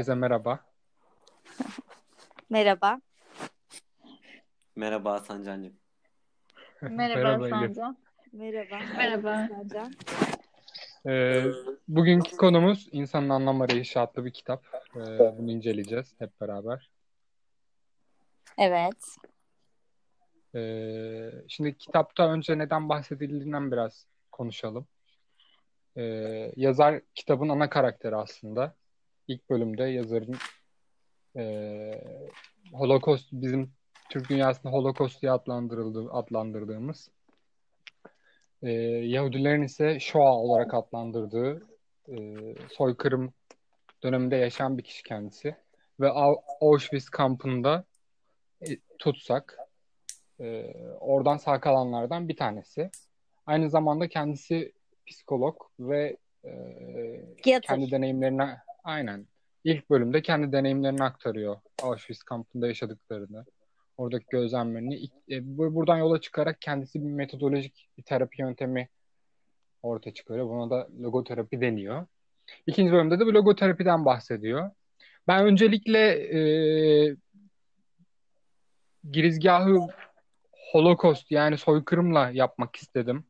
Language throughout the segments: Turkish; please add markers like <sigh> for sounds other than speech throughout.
Herkese merhaba. Merhaba. Merhaba Hasan Cancığım. <laughs> Merhaba, Merhaba Elif. Sanca. Merhaba. Merhaba. Sercan. Ee, bugünkü konumuz İnsanın Anlam Arayışı adlı bir kitap. Ee, bunu inceleyeceğiz hep beraber. Evet. Ee, şimdi kitapta önce neden bahsedildiğinden biraz konuşalım. Ee, yazar kitabın ana karakteri aslında. İlk bölümde yazarın e, Holocaust bizim Türk dünyasında Holocaust diye adlandırıldı, adlandırdığımız e, Yahudilerin ise Shoah olarak adlandırdığı e, soykırım döneminde yaşayan bir kişi kendisi ve Au- Auschwitz kampında e, tutsak e, oradan sağ kalanlardan bir tanesi. Aynı zamanda kendisi psikolog ve e, kendi deneyimlerini aynen ilk bölümde kendi deneyimlerini aktarıyor Auschwitz kampında yaşadıklarını oradaki gözlemlerini e, bu- buradan yola çıkarak kendisi bir metodolojik bir terapi yöntemi ortaya çıkarıyor. Buna da logoterapi deniyor. İkinci bölümde de bu logoterapiden bahsediyor. Ben öncelikle e, girizgahı Holocaust yani soykırımla yapmak istedim.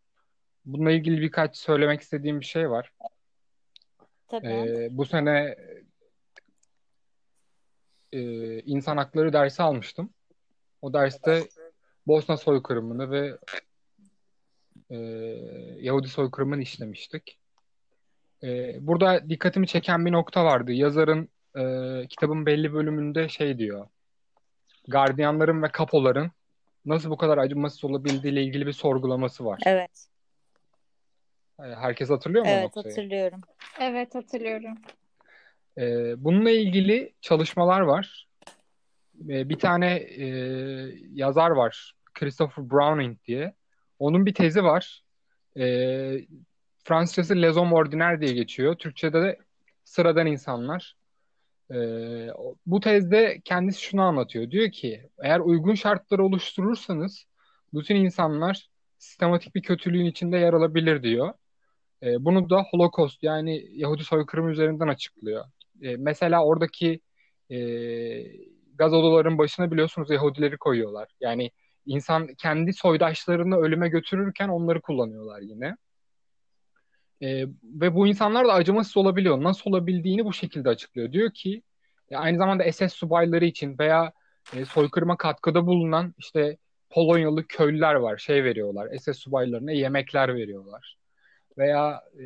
Bununla ilgili birkaç söylemek istediğim bir şey var. Tabii. Ee, bu sene e, insan hakları dersi almıştım. O derste Bosna soykırımını ve e, Yahudi soykırımını işlemiştik. E, burada dikkatimi çeken bir nokta vardı. Yazarın e, kitabın belli bölümünde şey diyor. Gardiyanların ve kapoların nasıl bu kadar acımasız olabildiğiyle ilgili bir sorgulaması var. Evet. E, Herkes hatırlıyor mu o Evet noktayı? hatırlıyorum. Evet hatırlıyorum. Ee, bununla ilgili çalışmalar var. Ee, bir tane e, yazar var, Christopher Browning diye. Onun bir tezi var. Ee, Fransızcası Les Hommes Ordinaires diye geçiyor. Türkçe'de de sıradan insanlar. Ee, bu tezde kendisi şunu anlatıyor. Diyor ki, eğer uygun şartları oluşturursanız bütün insanlar sistematik bir kötülüğün içinde yer alabilir diyor. Ee, bunu da Holocaust yani Yahudi soykırımı üzerinden açıklıyor. E, mesela oradaki e, gaz odaların başına biliyorsunuz Yahudileri koyuyorlar. Yani insan kendi soydaşlarını ölüme götürürken onları kullanıyorlar yine. E, ve bu insanlar da acımasız olabiliyor. Nasıl olabildiğini bu şekilde açıklıyor. Diyor ki e, aynı zamanda SS subayları için veya e, soykırıma katkıda bulunan işte Polonyalı köylüler var. Şey veriyorlar. SS subaylarına yemekler veriyorlar. Veya e,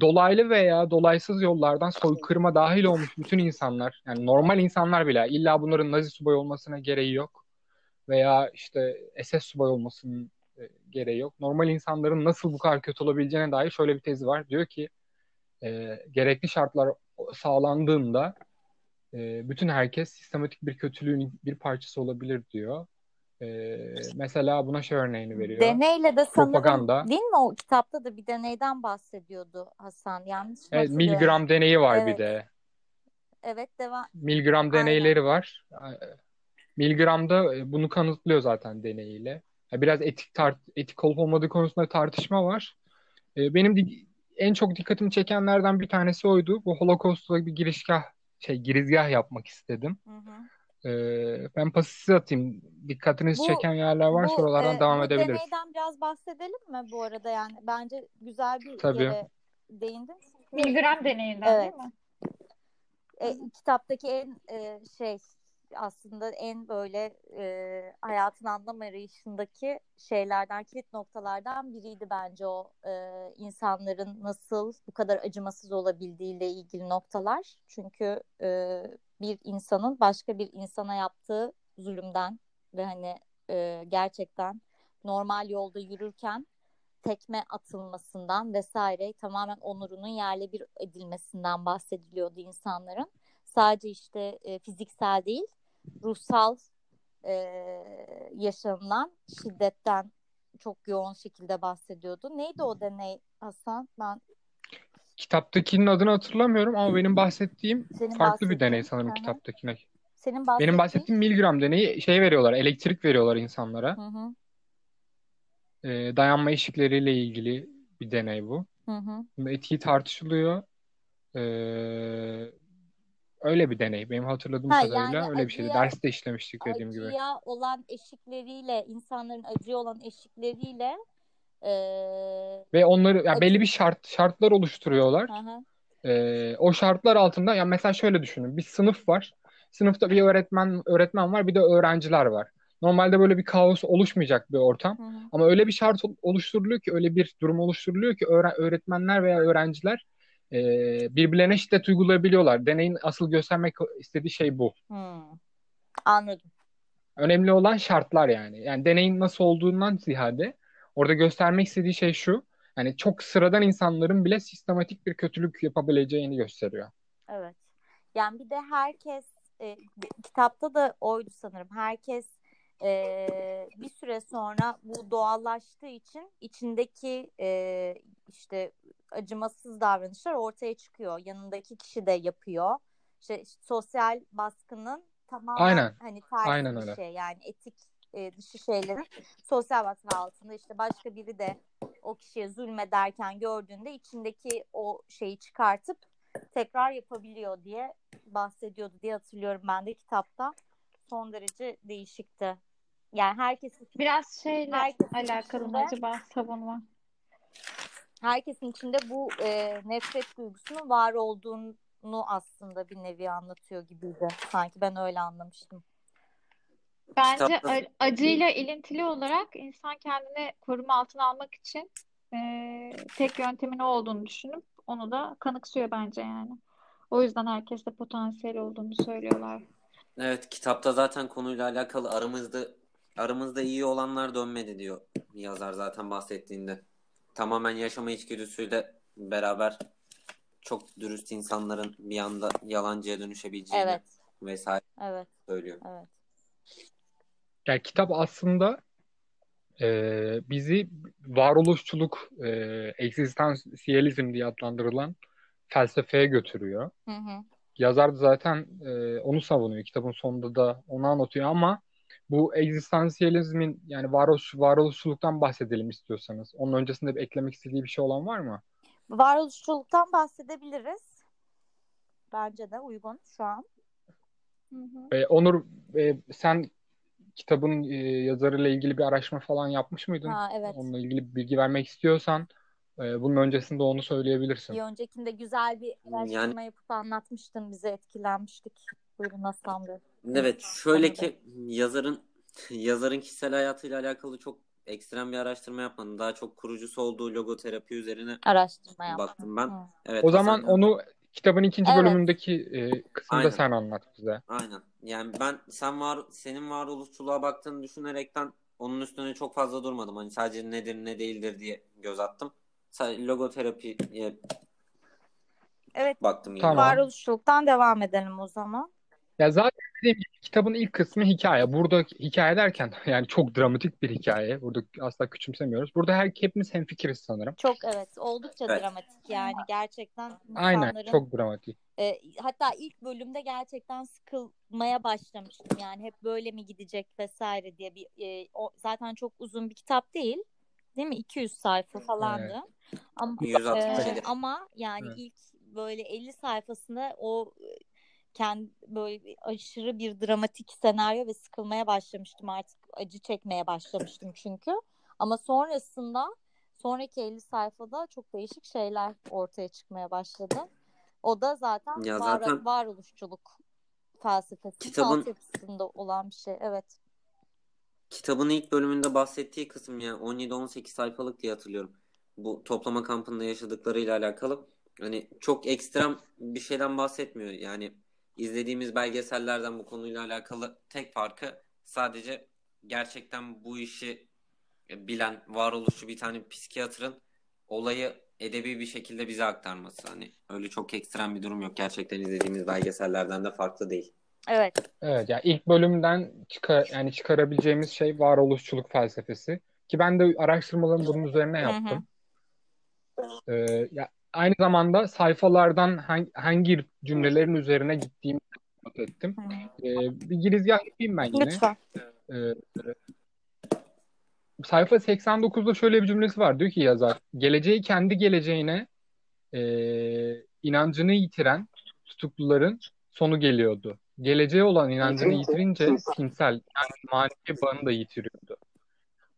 dolaylı veya dolaysız yollardan soykırıma dahil olmuş bütün insanlar, yani normal insanlar bile, illa bunların Nazi subay olmasına gereği yok veya işte SS subay olmasının e, gereği yok. Normal insanların nasıl bu kadar kötü olabileceğine dair şöyle bir tezi var. Diyor ki e, gerekli şartlar sağlandığında e, bütün herkes sistematik bir kötülüğün bir parçası olabilir diyor. E, mesela buna şey örneğini veriyor. Deneyle de sanırım Propaganda. değil mi o kitapta da bir deneyden bahsediyordu Hasan. Yanlış mı Evet, hatırlıyorum? Milgram deneyi var Evet. bir de. Evet devam. Milgram deneyleri var. Milgram'da e, bunu kanıtlıyor zaten deneyiyle. Ya Biraz etik tart etik olup olmadığı konusunda tartışma var. E, Benim di- en çok dikkatimi çekenlerden bir tanesi oydu. Bu Holocaust'a bir girişgah şey girizgah yapmak istedim. Hı hı. E, Ben pası size atayım. Dikkatinizi Bu- çeken yerler varsa Bu, oralardan e, devam bu edebiliriz. deneyden biraz bahsedelim mi bu arada yani? Bence güzel bir Tabii. yere değindin. Milgram deneyinden Evet. değil mi? E, kitaptaki en e, şey aslında en böyle e, hayatın anlam arayışındaki şeylerden, kilit noktalardan biriydi bence o e, insanların nasıl bu kadar acımasız olabildiğiyle ilgili noktalar. Çünkü e, bir insanın başka bir insana yaptığı zulümden ve hani e, gerçekten normal yolda yürürken tekme atılmasından vesaire tamamen onurunun yerle bir edilmesinden bahsediliyordu insanların. Sadece işte e, fiziksel değil, ruhsal e, yaşanılan şiddetten çok yoğun şekilde bahsediyordu. Neydi o deney Hasan? Ben Kitaptakinin adını hatırlamıyorum ama benim bahsettiğim Senin farklı bir bahsettiğin- deney sanırım hı. kitaptakine. senin bahsettiğin Benim bahsettiğim miligram deneyi şey veriyorlar, elektrik veriyorlar insanlara. Hı hı, Ee, dayanma eşikleriyle ilgili bir deney bu. hı hı. Bunun etiği tartışılıyor. Ee, öyle bir deney. Benim hatırladığım Ha, kadarıyla yani öyle bir şeydi. acıya- Derste işlemiştik dediğim gibi. acıya olan eşikleriyle, insanların acıya olan eşikleriyle e, Ve onları ya Acı- belli bir şart şartlar oluşturuyorlar. hı hı, Ee, o şartlar altında ya mesela şöyle düşünün. Bir sınıf var. Sınıfta bir öğretmen öğretmen var, bir de öğrenciler var. Normalde böyle bir kaos oluşmayacak bir ortam. hı hı. Ama öyle bir şart ol- oluşturuluyor ki, öyle bir durum oluşturuluyor ki öğre- öğretmenler veya öğrenciler e, birbirlerine şiddet uygulayabiliyorlar. Deneyin asıl göstermek istediği şey bu. Hmm. Anladım. Önemli olan şartlar yani. Yani deneyin nasıl olduğundan ziyade orada göstermek istediği şey şu. Yani çok sıradan insanların bile sistematik bir kötülük yapabileceğini gösteriyor. Evet. Yani bir de herkes e, kitapta da oydu sanırım. Herkes e, bir süre sonra bu doğallaştığı için içindeki e, işte acımasız davranışlar ortaya çıkıyor. Yanındaki kişi de yapıyor. İşte, sosyal baskının tamamen Aynen. hani tersi Aynen bir öyle. şey yani etik e, dışı şeylerin sosyal baskı altında işte başka biri de o kişiye zulmederken gördüğünde içindeki o şeyi çıkartıp tekrar yapabiliyor diye bahsediyordu diye hatırlıyorum ben de kitapta. Son derece değişikti. Yani herkesin Biraz şeyle Herkesin alakalı içinde- acaba savunma? herkesin içinde bu e, nefret duygusunun var olduğunu aslında bir nevi anlatıyor gibiydi. Sanki ben öyle anlamıştım. Bence a- acıyla ilintili olarak insan kendini koruma altına almak için e, tek yöntemin o olduğunu düşünüp onu da kanıksıyor bence yani. O yüzden herkeste potansiyel olduğunu söylüyorlar. Evet, kitapta zaten konuyla alakalı aramızda aramızda iyi olanlar dönmedi diyor yazar zaten bahsettiğinde. Tamamen yaşama içgüdüsüyle beraber çok dürüst insanların bir anda yalancıya dönüşebileceğini Evet, vesaire evet, söylüyor. evet. Yani kitap aslında e, bizi varoluşçuluk, e, egzistansiyelizm diye adlandırılan felsefeye götürüyor. Hı hı. Yazar da zaten e, onu savunuyor. Kitabın sonunda da onu anlatıyor ama bu egzistansiyelizmin yani varoluş, varoluşçuluktan bahsedelim istiyorsanız. Onun öncesinde bir eklemek istediği bir şey olan var mı? Varoluşçuluktan bahsedebiliriz. Bence de uygun şu an. Hı hı. E, Onur e, sen kitabın e, yazarıyla ilgili bir araştırma falan yapmış mıydın? Ha evet. Onunla ilgili bir bilgi vermek istiyorsan e, bunun öncesinde onu söyleyebilirsin. Bir öncekinde güzel bir araştırma yapıp anlatmıştın. Bize etkilenmiştik. Buyurun Bey. Evet, şöyle ki yazarın <laughs> yazarın kişisel hayatıyla alakalı çok ekstrem bir araştırma yapmadım. Daha çok kurucusu olduğu logoterapi üzerine Araştırma yaptım. baktım ben. Hı. Evet, O zaman onu kitabın ikinci Evet. bölümündeki e, kısmında Aynen. sen anlat bize. Aynen. Yani ben sen var senin varoluşçuluğa baktığını düşünerekten onun üstüne çok fazla durmadım. Hani sadece nedir ne değildir diye göz attım. Sadece logoterapiye Evet. baktım yine. Tamam. Varoluşçuluktan devam edelim o zaman. Ya zaten dediğim gibi kitabın ilk kısmı hikaye. Burada hikaye derken <laughs> yani çok dramatik bir hikaye. Burada asla küçümsemiyoruz. Burada her hepimiz hemfikiriz sanırım. Çok evet oldukça Evet. dramatik yani gerçekten Aynen insanların çok dramatik. e, hatta ilk bölümde gerçekten sıkılmaya başlamıştım yani hep böyle mi gidecek vesaire diye bir e, o zaten çok uzun bir kitap değil değil mi 200 sayfa falandı ama 167. e, ama yani Evet. ilk böyle 50 sayfasında o kendi böyle aşırı bir dramatik senaryo ve sıkılmaya başlamıştım artık acı çekmeye başlamıştım çünkü ama sonrasında sonraki 50 sayfada çok değişik şeyler ortaya çıkmaya başladı. O da zaten, Ya var, zaten- varoluşçuluk felsefesinin Kitabın- altyapısında olan bir şey. Evet. Kitabın ilk bölümünde bahsettiği kısım ya 17-18 sayfalık diye hatırlıyorum. Bu toplama kampında yaşadıklarıyla alakalı. Hani çok ekstrem bir şeyden bahsetmiyor. Yani izlediğimiz belgesellerden bu konuyla alakalı tek farkı sadece gerçekten bu işi bilen varoluşçu bir tane psikiyatrın olayı edebi bir şekilde bize aktarması. Hani öyle çok ekstrem bir durum yok. Gerçekten izlediğimiz belgesellerden de farklı değil. Evet. Evet yani ilk bölümden çıkar yani çıkarabileceğimiz şey varoluşçuluk felsefesi ki ben de araştırmalarımı bunun üzerine Hı hı. yaptım. Ee, ya aynı zamanda sayfalardan hangi, hangi cümlelerin üzerine gittiğimi not ettim. Ee, bir girizgah yapayım ben yine. Lütfen. Ee, sayfa 89'da şöyle bir cümlesi var. Diyor ki yazar, geleceği kendi geleceğine e, inancını yitiren tutukluların sonu geliyordu. Geleceğe olan inancını yitirince tinsel, yani manevi bağını da yitiriyordu.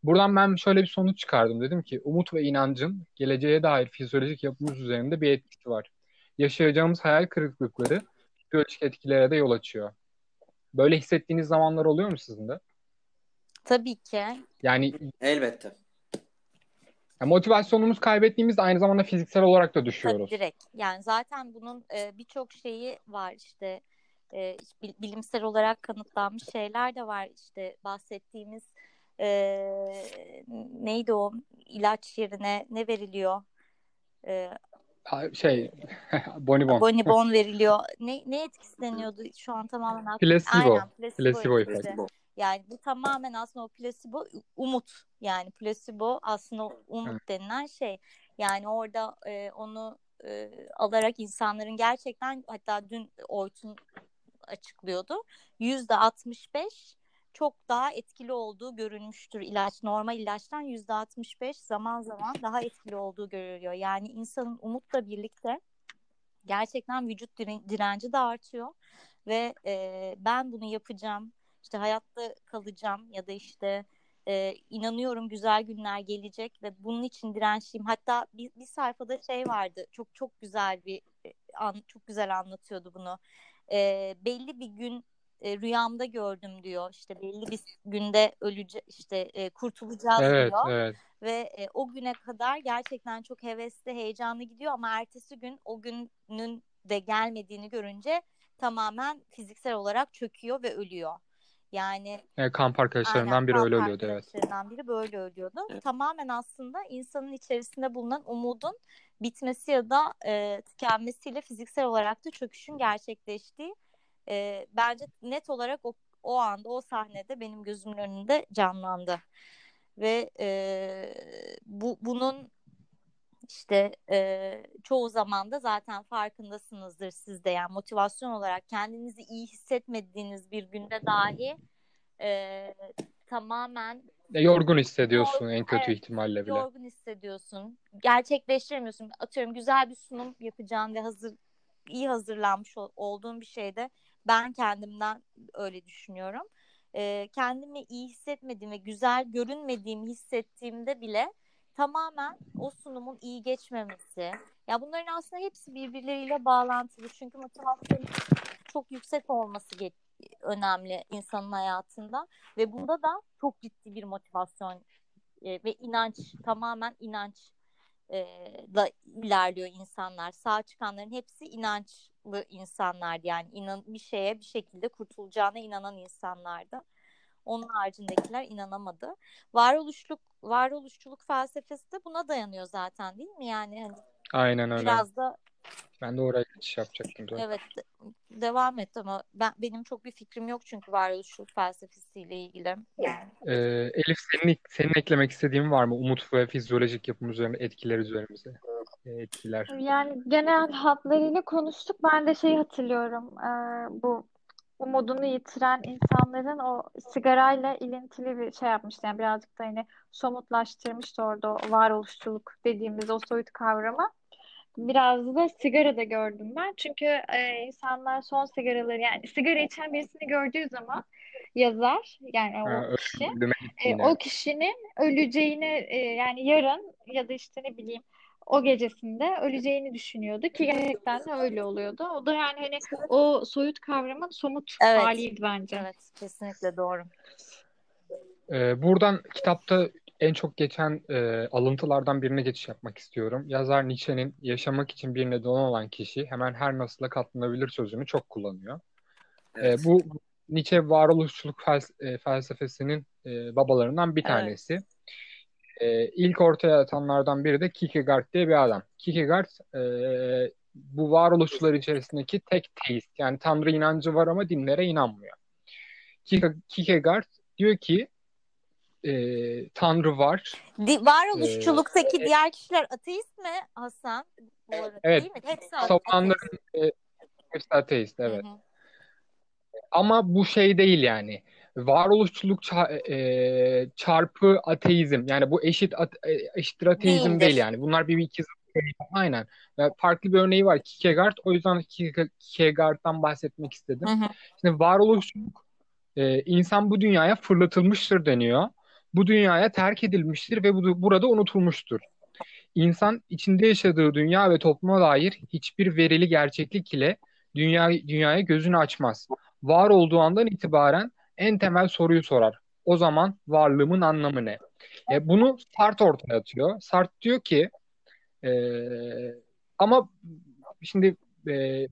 Buradan ben şöyle bir sonuç çıkardım. Dedim ki umut ve inancın geleceğe dair fizyolojik yapımız üzerinde bir etkisi var. Yaşayacağımız hayal kırıklıkları fizyolojik etkilere de yol açıyor. Böyle hissettiğiniz zamanlar oluyor mu sizin de? Tabii ki. Yani Elbette. ya motivasyonumuzu kaybettiğimizde aynı zamanda fiziksel olarak da Tabii düşüyoruz. direkt. Yani zaten bunun e, birçok şeyi var işte e, bil- bilimsel olarak kanıtlanmış şeyler de var işte bahsettiğimiz e, neydi o ilaç yerine ne veriliyor? E, Şey, <laughs> bonibon. bonibon veriliyor. Ne, ne etkisi deniyordu şu an tamamen aklım- Placebo. Aynen placebo, Placebo etkisi. efekt. Bu. Yani bu tamamen aslında o placebo umut. Yani placebo aslında umut Evet. denilen şey. Yani orada e, onu e, alarak insanların gerçekten hatta dün Oytun açıklıyordu. Yüzde 65 çok daha etkili olduğu görülmüştür ilaç. Normal ilaçtan yüzde 65 zaman zaman daha etkili olduğu görülüyor. Yani insanın umutla birlikte gerçekten vücut dire- direnci de artıyor ve e, ben bunu yapacağım işte hayatta kalacağım ya da işte e, inanıyorum güzel günler gelecek ve bunun için dirençliyim. Hatta bir, bir sayfada şey vardı çok çok güzel bir e, an, çok güzel anlatıyordu bunu. E, belli bir gün e, rüyamda gördüm diyor. İşte belli bir günde ölece işte e, kurtulacağız Evet, diyor evet. ve e, o güne kadar gerçekten çok hevesli, heyecanlı gidiyor ama ertesi gün o günün de gelmediğini görünce tamamen fiziksel olarak çöküyor ve ölüyor. Yani Evet, kamp arkadaşlarından aynen biri kamp öyle ölüyordu evet. arkadaşlarından biri böyle ölüyordu. Evet. Tamamen aslında insanın içerisinde bulunan umudun bitmesi ya da e, tükenmesiyle fiziksel olarak da çöküşün gerçekleştiği e, bence net olarak o, o anda o sahnede benim gözümün önünde canlandı. Ve e, bu bunun işte e, çoğu zaman da zaten farkındasınızdır siz de yani motivasyon olarak kendinizi iyi hissetmediğiniz bir günde dahi e, tamamen yorgun hissediyorsun Yorgun, en kötü evet. ihtimalle bile. yorgun hissediyorsun. Gerçekleştiremiyorsun. Atıyorum güzel bir sunum yapacağın ve hazır iyi hazırlanmış ol- olduğun bir şeyde ben kendimden öyle düşünüyorum. Ee, kendimi iyi hissetmediğim ve güzel görünmediğimi hissettiğimde bile tamamen o sunumun iyi geçmemesi. Ya bunların aslında hepsi birbirleriyle bağlantılı. Çünkü motivasyon çok yüksek olması önemli insanın hayatında ve bunda da çok ciddi bir motivasyon e, ve inanç tamamen inanç e, da ilerliyor insanlar. Sağ çıkanların hepsi inançlı insanlardı. Yani inan bir şeye bir şekilde kurtulacağına inanan insanlardı. Onun haricindekiler inanamadı. Varoluşluk varoluşçuluk felsefesi de buna dayanıyor zaten değil mi? Yani hani Aynen öyle. biraz da Ben de oraya geçiş yapacaktım zaten. evet de- devam et ama ben benim çok bir fikrim yok çünkü varoluşçuluk felsefesiyle ilgili. Yani Ee, Elif senin, senin eklemek istediğin var mı? Umut ve fizyolojik yapım üzerine etkiler üzerimize. Etkiler. Yani genel hatlarıyla konuştuk. Ben de şeyi hatırlıyorum. Ee, bu umudunu yitiren insanların o sigarayla ilintili bir şey yapmıştı. Yani birazcık da hani somutlaştırmıştı orada o varoluşçuluk dediğimiz o soyut kavramı. Biraz da sigara da gördüm ben. Çünkü e, insanlar son sigaraları yani sigara içen birisini gördüğü zaman yazar yani o Ha, kişi e, o kişinin öleceğini e, yani yarın ya da işte ne bileyim o gecesinde öleceğini düşünüyordu ki gerçekten de öyle oluyordu. O da yani hani o soyut kavramın somut Evet. haliydi bence. Evet, kesinlikle doğru. Ee, buradan kitapta en çok geçen e, alıntılardan birine geçiş yapmak istiyorum. Yazar Nietzsche'nin yaşamak için bir neden olan kişi hemen her nasıla katlanabilir sözünü çok kullanıyor. Ee, Evet. bu Nietzsche varoluşçuluk fels- e, felsefesinin e, babalarından bir Evet. tanesi. E, ilk ortaya atanlardan biri de Kierkegaard diye bir adam. Kierkegaard e, bu varoluşçular içerisindeki tek teist. Yani Tanrı inancı var ama dinlere inanmıyor. Kierke- Kierkegaard diyor ki e, Tanrı var. Di varoluşçuluktaki diğer kişiler ateist mi Hasan? Bu arada Evet. değil mi? Hepsi e, hepsi ateist, evet. Hı hı. Ama bu şey değil yani. Varoluşçuluk ça- e, çarpı ateizm. Yani bu eşit at- e, eşittir ateizm Değildir. değil yani. Bunlar bir ikiz. Aynen. Ve farklı bir örneği var Kierkegaard. O yüzden Kierke- Kierkegaard'dan bahsetmek istedim. Hı hı. Şimdi varoluşçuluk e, insan bu dünyaya fırlatılmıştır deniyor. Bu dünyaya terk edilmiştir ve bu, burada unutulmuştur. İnsan içinde yaşadığı dünya ve topluma dair hiçbir verili gerçeklik ile dünya, dünyaya gözünü açmaz. Var olduğu andan itibaren en temel soruyu sorar. O zaman varlığımın anlamı ne? E, bunu Sartre ortaya atıyor. Sartre diyor ki e, ama şimdi e,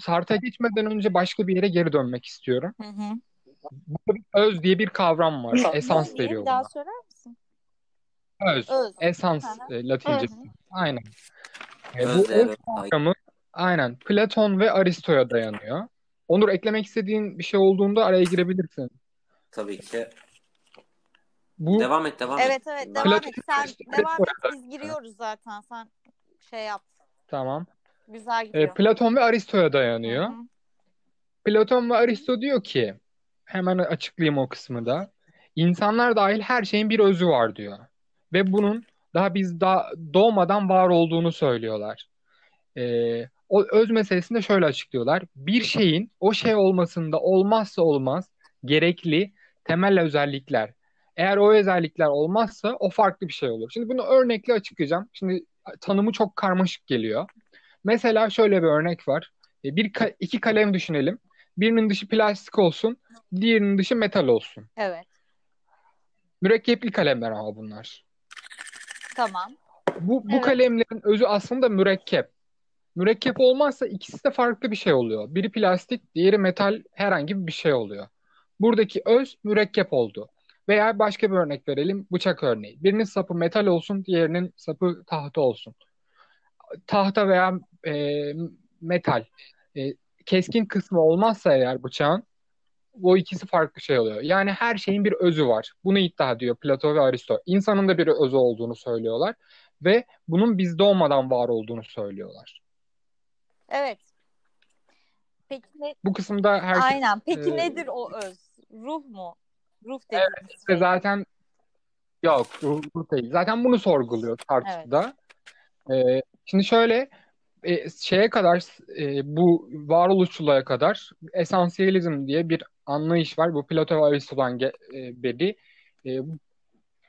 Sartre'a geçmeden önce başka bir yere geri dönmek istiyorum. Hı hı. Burada bir öz diye bir kavram var. Esans Ne diye? veriyor Bir daha buna. söyler misin? Öz. Öz. Esans Hı e, Latincesi. Aynen. E, bu Öz öz kavramı aynen Platon ve Aristo'ya dayanıyor. Onur eklemek istediğin bir şey olduğunda araya girebilirsin. Tabii ki. Bu Devam et, devam et. Evet evet devam et. Sen devam et. Biz giriyoruz zaten. Sen şey yap. tamam. Güzel E, gidiyor. Platon ve Aristo'ya dayanıyor. Hı hı. Platon ve Aristo diyor ki hemen açıklayayım o kısmı da. İnsanlar dahil her şeyin bir özü var diyor. Ve bunun daha biz daha doğmadan var olduğunu söylüyorlar. Ee, o öz meselesini de şöyle açıklıyorlar. Bir şeyin o şey olmasında olmazsa olmaz gerekli temel özellikler. Eğer o özellikler olmazsa o farklı bir şey olur. Şimdi bunu örnekle açıklayacağım. Şimdi tanımı çok karmaşık geliyor. Mesela şöyle bir örnek var. E, Bir iki kalem düşünelim. Birinin dışı plastik olsun, diğerinin dışı metal olsun. Evet. Mürekkepli kalemler ama bunlar. Tamam. Bu bu Evet. kalemlerin özü aslında mürekkep. Mürekkep olmazsa ikisi de farklı bir şey oluyor. Biri plastik, diğeri metal herhangi bir şey oluyor. Buradaki öz mürekkep oldu. Veya başka bir örnek verelim, bıçak örneği. Birinin sapı metal olsun, diğerinin sapı tahta olsun. Tahta veya e, metal. E, keskin kısmı olmazsa eğer bıçağın, o ikisi farklı şey oluyor. Yani her şeyin bir özü var. Bunu iddia ediyor Plato ve Aristo. İnsanın da bir özü olduğunu söylüyorlar ve bunun biz doğmadan var olduğunu söylüyorlar. Evet. Peki ne? Bu kısımda herkes Aynen. Peki e, nedir o öz? Ruh mu? Ruh dediğimiz işte şey. zaten yok ruh, ruh değil. Zaten bunu sorguluyor tartışmada. Ee, şimdi şöyle e, şeye kadar e, bu varoluşçuluğa kadar esansiyelizm diye bir anlayış var. Bu Plato ve Aristo'dan ge- e, beri e,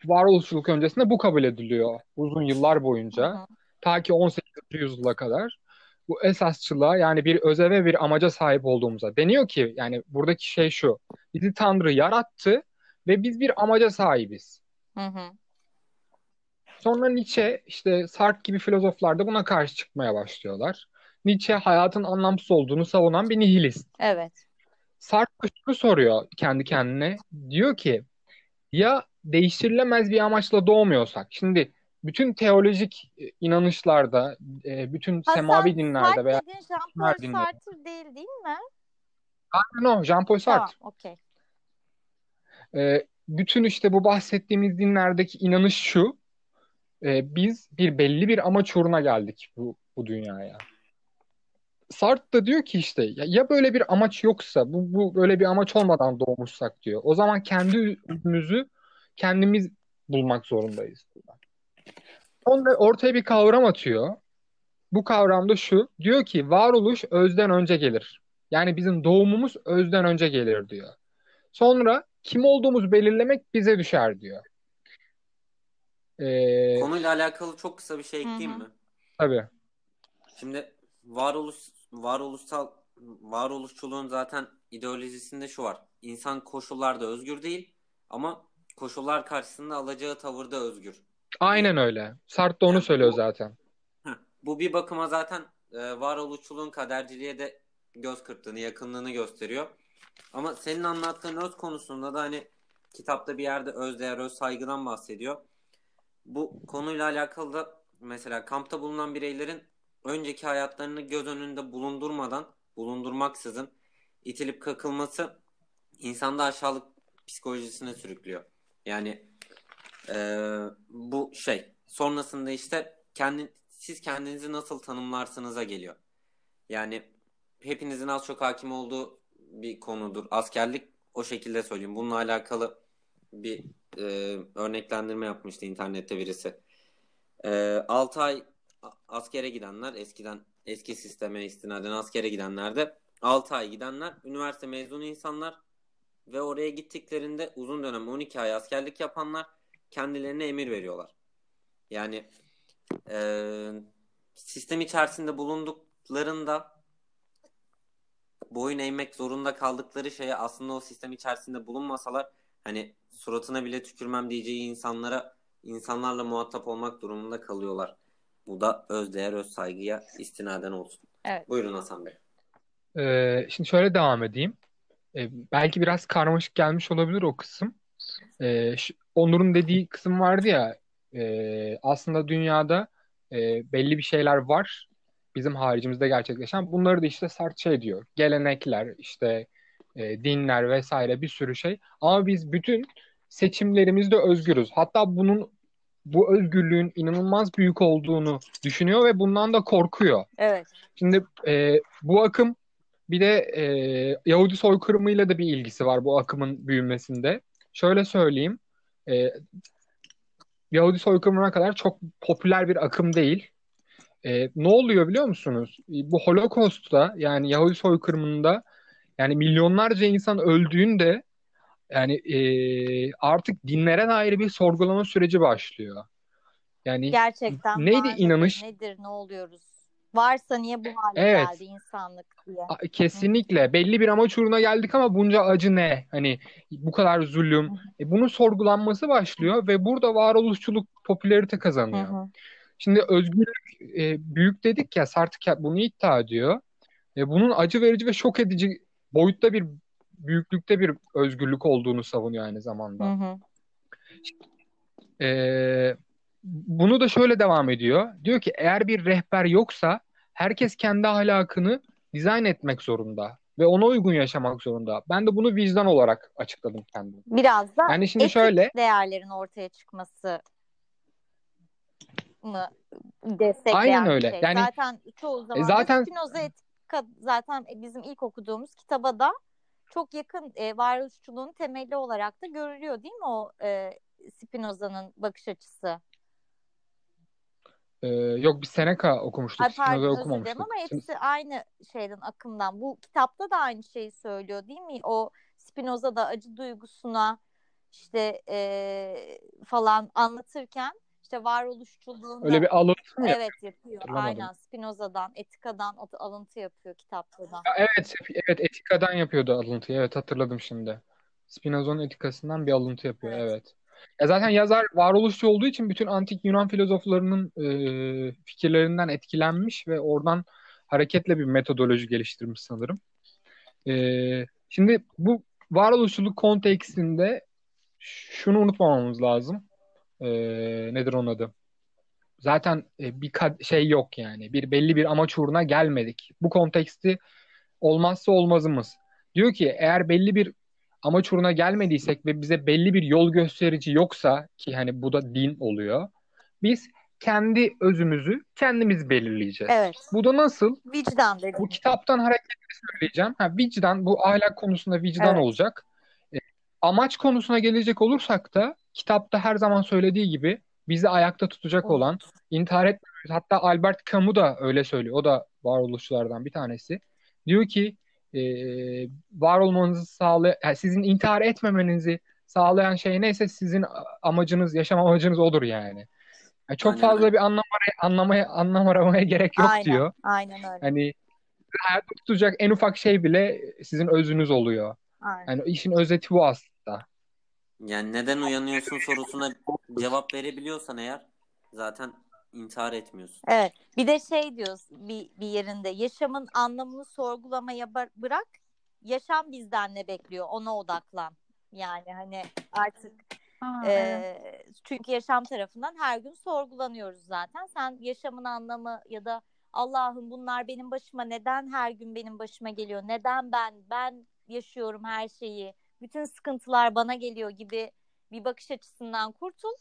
varoluşçuluk öncesinde bu kabul ediliyor uzun yıllar boyunca. hı. Ta ki 18. yüzyıla kadar. Bu esasçılığa yani bir öze ve bir amaca sahip olduğumuza. Deniyor ki yani buradaki şey şu. Bizi Tanrı yarattı ve biz bir amaca sahibiz. Hı hı. Sonra Nietzsche işte Sartre gibi filozoflar da buna karşı çıkmaya başlıyorlar. Nietzsche hayatın anlamsız olduğunu savunan bir nihilist. Evet. Sartre şunu soruyor kendi kendine. Diyor ki ya değiştirilemez bir amaçla doğmuyorsak. Şimdi bütün teolojik e, inanışlarda, e, bütün semavi Hasan dinlerde veya Jean-Paul dinler dinleri. Sartre değil değil mi? Aynen o, Jean-Paul Tamam, Sartre. okey. E, bütün işte bu bahsettiğimiz dinlerdeki inanış şu. e, biz bir belli bir amaç uğruna geldik bu, bu dünyaya. Sartre da diyor ki işte ya, ya böyle bir amaç yoksa bu, bu böyle bir amaç olmadan doğmuşsak diyor. O zaman kendi özümüzü kendimiz bulmak zorundayız. Sonra ortaya bir kavram atıyor. Bu kavram da şu. Diyor ki varoluş özden önce gelir. Yani bizim doğumumuz özden önce gelir diyor. Sonra kim olduğumuzu belirlemek bize düşer diyor. Ee, Konuyla alakalı çok kısa bir şey ekleyeyim hı. mi? tabii. Şimdi varoluş varoluşsal varoluşçuluğun zaten ideolojisinde şu var. İnsan koşullarda özgür değil ama koşullar karşısında alacağı tavırda özgür. Aynen öyle. Sartre de onu Yani söylüyor bu- zaten. Heh, bu bir bakıma zaten e, varoluşçuluğun kaderciliğe de göz kırptığını, yakınlığını gösteriyor. Ama senin anlattığın öz konusunda da hani kitapta bir yerde öz değer, öz saygıdan bahsediyor. Bu konuyla alakalı da mesela kampta bulunan bireylerin önceki hayatlarını göz önünde bulundurmadan, bulundurmaksızın itilip kakılması insanda aşağılık psikolojisine sürüklüyor. Yani ee, bu şey. Sonrasında işte kendi, siz kendinizi nasıl tanımlarsınıza geliyor. Yani hepinizin az çok hakim olduğu bir konudur. Askerlik o şekilde söyleyeyim. Bununla alakalı bir e, örneklendirme yapmıştı internette birisi. E, 6 ay askere gidenler eskiden eski sisteme istinaden askere gidenler de 6 ay gidenler üniversite mezunu insanlar ve oraya gittiklerinde uzun dönem 12 ay askerlik yapanlar kendilerine emir veriyorlar. Yani e, sistem içerisinde bulunduklarında boyun eğmek zorunda kaldıkları şeye aslında o sistem içerisinde bulunmasalar hani suratına bile tükürmem diyeceği insanlara insanlarla muhatap olmak durumunda kalıyorlar. Bu da öz değer, öz saygıya istinaden olsun. Evet. Buyurun Hasan Bey. Ee, şimdi şöyle devam edeyim. Ee, belki biraz karmaşık gelmiş olabilir o kısım. Şu- Onur'un dediği kısım vardı ya e, aslında dünyada e, belli bir şeyler var bizim haricimizde gerçekleşen. Bunları da işte Sartre şey diyor. Gelenekler, işte e, dinler vesaire bir sürü şey. Ama biz bütün seçimlerimizde özgürüz. Hatta bunun bu özgürlüğün inanılmaz büyük olduğunu düşünüyor ve bundan da korkuyor. Evet. Şimdi e, bu akım bir de e, Yahudi soykırımıyla da bir ilgisi var bu akımın büyümesinde. Şöyle söyleyeyim. e, Yahudi soykırımına kadar çok popüler bir akım değil. E, ne oluyor biliyor musunuz? E, Bu Holocaust'ta yani Yahudi soykırımında yani milyonlarca insan öldüğünde yani e, artık dinlere dair bir sorgulama süreci başlıyor. Yani Gerçekten neydi var mıdır, inanış? nedir, ne oluyoruz? Varsa niye bu hale Evet. geldi insanlık diye. A- Kesinlikle. Belli bir amaç uğruna geldik ama bunca acı ne? Hani bu kadar zulüm. E, bunun sorgulanması başlıyor ve burada varoluşçuluk popülerite Hı kazanıyor. hı. Şimdi özgürlük e, büyük dedik ya Sartre bunu iddia ediyor. E, bunun acı verici ve şok edici boyutta bir büyüklükte bir özgürlük olduğunu savunuyor aynı Hı zamanda. hı. E, bunu da şöyle devam ediyor. Diyor ki eğer bir rehber yoksa herkes kendi ahlakını dizayn etmek zorunda ve ona uygun yaşamak zorunda. Ben de bunu vicdan olarak açıkladım kendim. Biraz da Yani şimdi etik şöyle değerlerin ortaya çıkması mı destekleyen Aynen öyle. şey. Yani Zaten çoğu zaman da zaten- Spinoza etika zaten bizim ilk okuduğumuz kitaba da çok yakın e, varoluşçuluğun temeli olarak da görülüyor değil mi o e, Spinoza'nın bakış açısı? E, yok bir Seneca okumuştuk. Ay pardon özür okumamıştık. ama hepsi aynı şeyden akımdan. Bu kitapta da aynı şeyi söylüyor değil mi? O Spinoza da acı duygusuna işte e, falan anlatırken işte varoluşçuluğunda öyle bir alıntı mı evet yapıyor. Aynen Spinoza'dan, Etikadan alıntı yapıyor kitapta da. Ya Evet, evet Etika'dan yapıyordu alıntıyı. Evet hatırladım şimdi. Spinoza'nın Etikası'ndan bir alıntı yapıyor. Evet. Evet. Ya zaten yazar varoluşçu olduğu için bütün antik Yunan filozoflarının e, fikirlerinden etkilenmiş ve oradan hareketle bir metodoloji geliştirmiş sanırım. E, şimdi bu varoluşçuluk kontekstinde şunu unutmamamız lazım. E, nedir onun adı? Zaten e, bir şey yok yani. Bir belli bir amaç uğruna gelmedik. Bu konteksti olmazsa olmazımız. Diyor ki eğer belli bir amaç uğruna gelmediysek ve bize belli bir yol gösterici yoksa ki hani bu da din oluyor. Biz kendi özümüzü kendimiz belirleyeceğiz. Evet. Bu da nasıl? Vicdan Bu dedim. kitaptan hareketle söyleyeceğim. Ha, vicdan, bu ahlak konusunda vicdan Evet. olacak. E, amaç konusuna gelecek olursak da kitapta her zaman söylediği gibi bizi ayakta tutacak olan, intihar etmemiz. Hatta Albert Camus da öyle söylüyor. O da varoluşçulardan bir tanesi. Diyor ki e, var olmanızı sağlay yani sizin intihar etmemenizi sağlayan şey neyse sizin amacınız, yaşam amacınız odur yani. yani çok Aynen fazla öyle. bir anlam araya, anlamaya, anlam aramaya <laughs> gerek yok Aynen, diyor. aynen öyle. Hani hayatta tutacak en ufak şey bile sizin özünüz oluyor. Aynen. Yani işin özeti bu aslında. Yani neden uyanıyorsun sorusuna cevap verebiliyorsan eğer zaten intihar etmiyorsun. Evet. Bir de şey diyoruz bir, bir yerinde yaşamın anlamını sorgulamaya bırak. Yaşam bizden ne bekliyor? Ona odaklan. Yani hani artık Ha, e, evet. çünkü yaşam tarafından her gün sorgulanıyoruz zaten. Sen yaşamın anlamı ya da Allah'ım bunlar benim başıma neden her gün benim başıma geliyor? Neden ben? Ben yaşıyorum her şeyi. Bütün sıkıntılar bana geliyor gibi bir bakış açısından kurtul.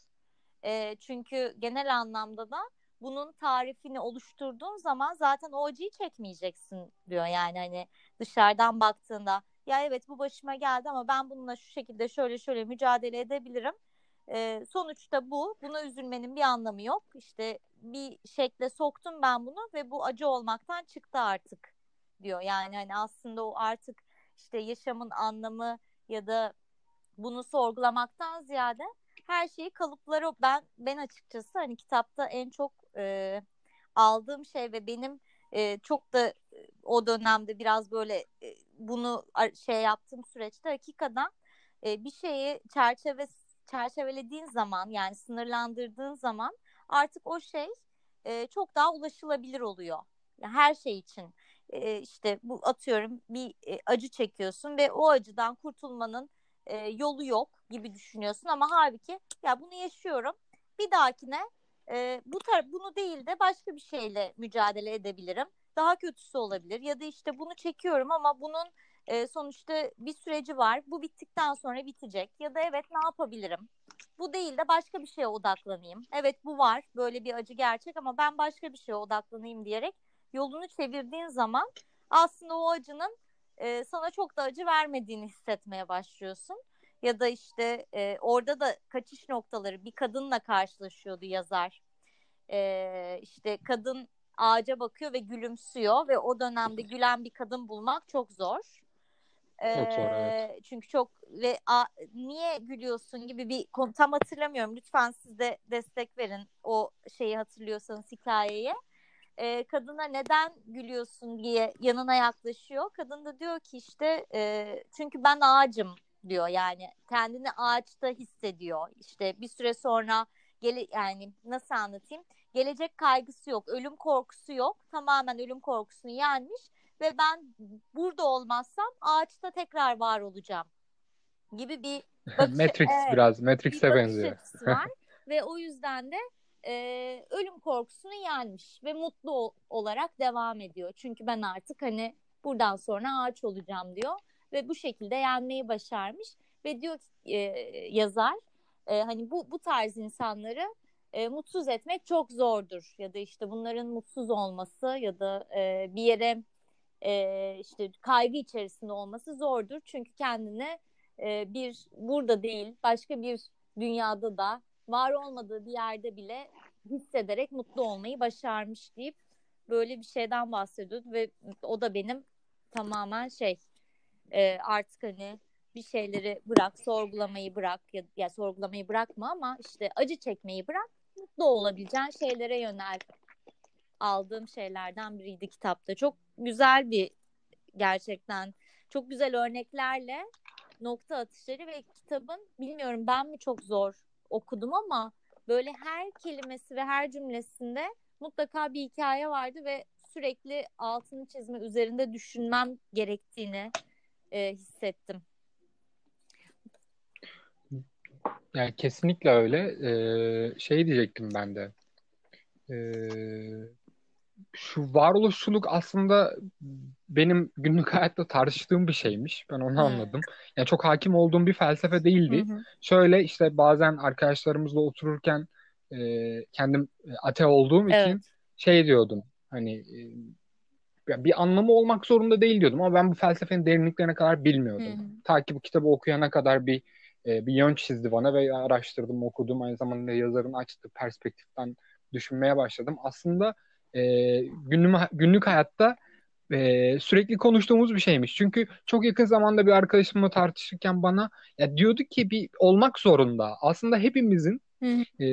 E, çünkü genel anlamda da bunun tarifini oluşturduğun zaman zaten o acıyı çekmeyeceksin diyor. Yani hani dışarıdan baktığında ya evet bu başıma geldi ama ben bununla şu şekilde şöyle şöyle mücadele edebilirim. Ee, sonuçta bu. Buna üzülmenin bir anlamı yok. İşte bir şekle soktum ben bunu ve bu acı olmaktan çıktı artık diyor. Yani hani aslında o artık işte yaşamın anlamı ya da bunu sorgulamaktan ziyade her şeyi kalıplara ben ben açıkçası hani kitapta en çok e, aldığım şey ve benim e, çok da e, o dönemde biraz böyle e, bunu şey yaptığım süreçte hakikaten e, bir şeyi çerçeve çerçevelediğin zaman yani sınırlandırdığın zaman artık o şey e, çok daha ulaşılabilir oluyor. Her şey için e, işte bu atıyorum bir e, acı çekiyorsun ve o acıdan kurtulmanın e, yolu yok gibi düşünüyorsun ama halbuki ya bunu yaşıyorum bir dahakine e, bu tar bunu değil de başka bir şeyle mücadele edebilirim. Daha kötüsü olabilir ya da işte bunu çekiyorum ama bunun e, sonuçta bir süreci var. Bu bittikten sonra bitecek ya da evet ne yapabilirim? Bu değil de başka bir şeye odaklanayım. Evet bu var böyle bir acı gerçek ama ben başka bir şeye odaklanayım diyerek yolunu çevirdiğin zaman aslında o acının e, sana çok da acı vermediğini hissetmeye başlıyorsun. Ya da işte e, orada da kaçış noktaları bir kadınla karşılaşıyordu yazar. E, işte kadın ağaca bakıyor ve gülümsüyor ve o dönemde gülen bir kadın bulmak çok zor. Çok zor, evet. Çünkü çok ve a, niye gülüyorsun gibi bir tam hatırlamıyorum. Lütfen siz de destek verin o şeyi hatırlıyorsanız hikayeyi. E, kadına neden gülüyorsun diye yanına yaklaşıyor. Kadın da diyor ki işte e, çünkü ben ağacım diyor yani kendini ağaçta hissediyor. İşte bir süre sonra gele yani nasıl anlatayım? Gelecek kaygısı yok, ölüm korkusu yok. Tamamen ölüm korkusunu yenmiş ve ben burada olmazsam ağaçta tekrar var olacağım gibi bir <laughs> bakış, Matrix evet, biraz. bir Matrix'e bakış benziyor. var <laughs> ve o yüzden de e, ölüm korkusunu yenmiş ve mutlu ol- olarak devam ediyor. Çünkü ben artık hani buradan sonra ağaç olacağım diyor ve bu şekilde yenmeyi başarmış ve diyor e, yazar e, hani bu bu tarz insanları e, mutsuz etmek çok zordur ya da işte bunların mutsuz olması ya da e, bir yere e, işte kaygı içerisinde olması zordur. Çünkü kendine e, bir burada değil başka bir dünyada da var olmadığı bir yerde bile hissederek mutlu olmayı başarmış deyip böyle bir şeyden bahsediyordu ve o da benim tamamen şey e, artık hani bir şeyleri bırak, sorgulamayı bırak ya, ya sorgulamayı bırakma ama işte acı çekmeyi bırak, mutlu olabileceğin şeylere yönel aldığım şeylerden biriydi kitapta. Çok güzel bir gerçekten çok güzel örneklerle nokta atışları ve kitabın bilmiyorum ben mi çok zor okudum ama böyle her kelimesi ve her cümlesinde mutlaka bir hikaye vardı ve sürekli altını çizme üzerinde düşünmem gerektiğini e, hissettim. Yani kesinlikle öyle. Ee, şey diyecektim ben de. Ee, şu varoluşçuluk aslında benim günlük hayatta tartıştığım bir şeymiş. Ben onu anladım. Yani çok hakim olduğum bir felsefe değildi. Hı hı. Şöyle işte bazen arkadaşlarımızla otururken e, kendim e, ate olduğum için Evet. şey diyordum. Hani e, ya bir anlamı olmak zorunda değil diyordum ama ben bu felsefenin derinliklerine kadar bilmiyordum. Hı hı. Ta ki bu kitabı okuyana kadar bir e, bir yön çizdi bana ve araştırdım, okudum. Aynı zamanda yazarın açtığı perspektiften düşünmeye başladım. Aslında e, günlük, günlük hayatta e, sürekli konuştuğumuz bir şeymiş. Çünkü çok yakın zamanda bir arkadaşımla tartışırken bana ya diyordu ki bir olmak zorunda. Aslında hepimizin e,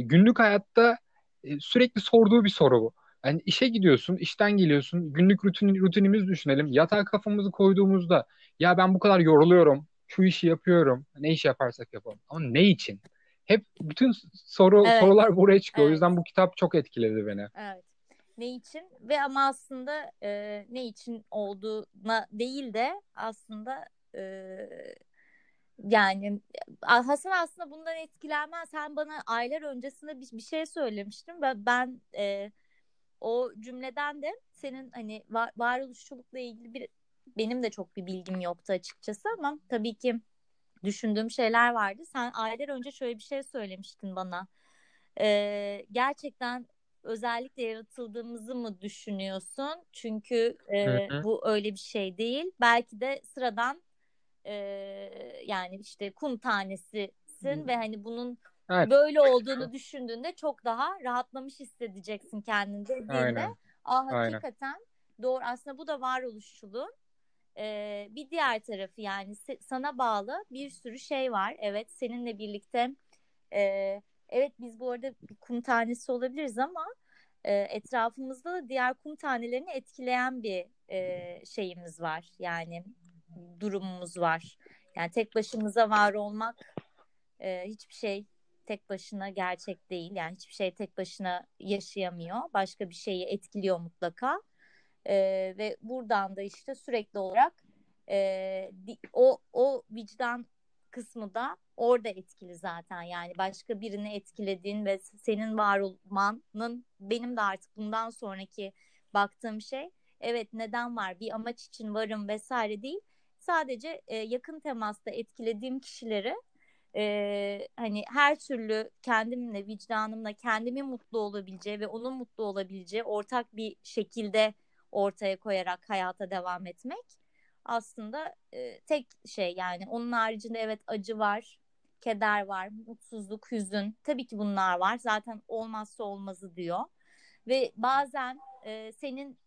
günlük hayatta e, sürekli sorduğu bir soru bu. Yani işe gidiyorsun, işten geliyorsun, günlük rutin, rutinimizi düşünelim. Yatağa kafamızı koyduğumuzda ya ben bu kadar yoruluyorum, şu işi yapıyorum, ne iş yaparsak yapalım. Ama ne için? Hep bütün soru Evet. sorular buraya çıkıyor. O Evet. yüzden bu kitap çok etkiledi beni. Evet. Ne için ve ama aslında e, ne için olduğuna değil de aslında e, yani Hasan aslında bundan etkilenmez. Sen bana aylar öncesinde bir, bir şey söylemiştin ve ben e, o cümleden de senin hani var, varoluşçulukla ilgili bir benim de çok bir bilgim yoktu açıkçası ama tabii ki düşündüğüm şeyler vardı. Sen aylar önce şöyle bir şey söylemiştin bana. E, gerçekten özellikle yaratıldığımızı mı düşünüyorsun? Çünkü e, Hı hı. bu öyle bir şey değil. Belki de sıradan e, yani işte kum tanesisin ve hani bunun Evet. böyle olduğunu düşündüğünde çok daha rahatlamış hissedeceksin kendinde dediğinde. Aynen. Aa Aynen. hakikaten doğru. Aslında bu da varoluşçuluğun e, bir diğer tarafı yani sana bağlı bir sürü şey var. Evet seninle birlikte e, evet biz bu arada bir kum tanesi olabiliriz ama e, etrafımızda da diğer kum tanelerini etkileyen bir e, şeyimiz var. Yani durumumuz var. Yani tek başımıza var olmak e, hiçbir şey tek başına gerçek değil. Yani hiçbir şey tek başına yaşayamıyor. Başka bir şeyi etkiliyor mutlaka. E, ve buradan da işte sürekli olarak e, o o vicdan kısmı da orada etkili zaten. Yani başka birini etkilediğin ve senin var olmanın benim de artık bundan sonraki baktığım şey evet neden var bir amaç için varım vesaire değil. Sadece e, yakın temasta etkilediğim kişileri e, hani her türlü kendimle, vicdanımla kendimin mutlu olabileceği ve onun mutlu olabileceği ortak bir şekilde ortaya koyarak hayata devam etmek aslında e, tek şey yani. Onun haricinde evet acı var, keder var, mutsuzluk, hüzün. Tabii ki bunlar var. Zaten olmazsa olmazı diyor. Ve bazen e, senin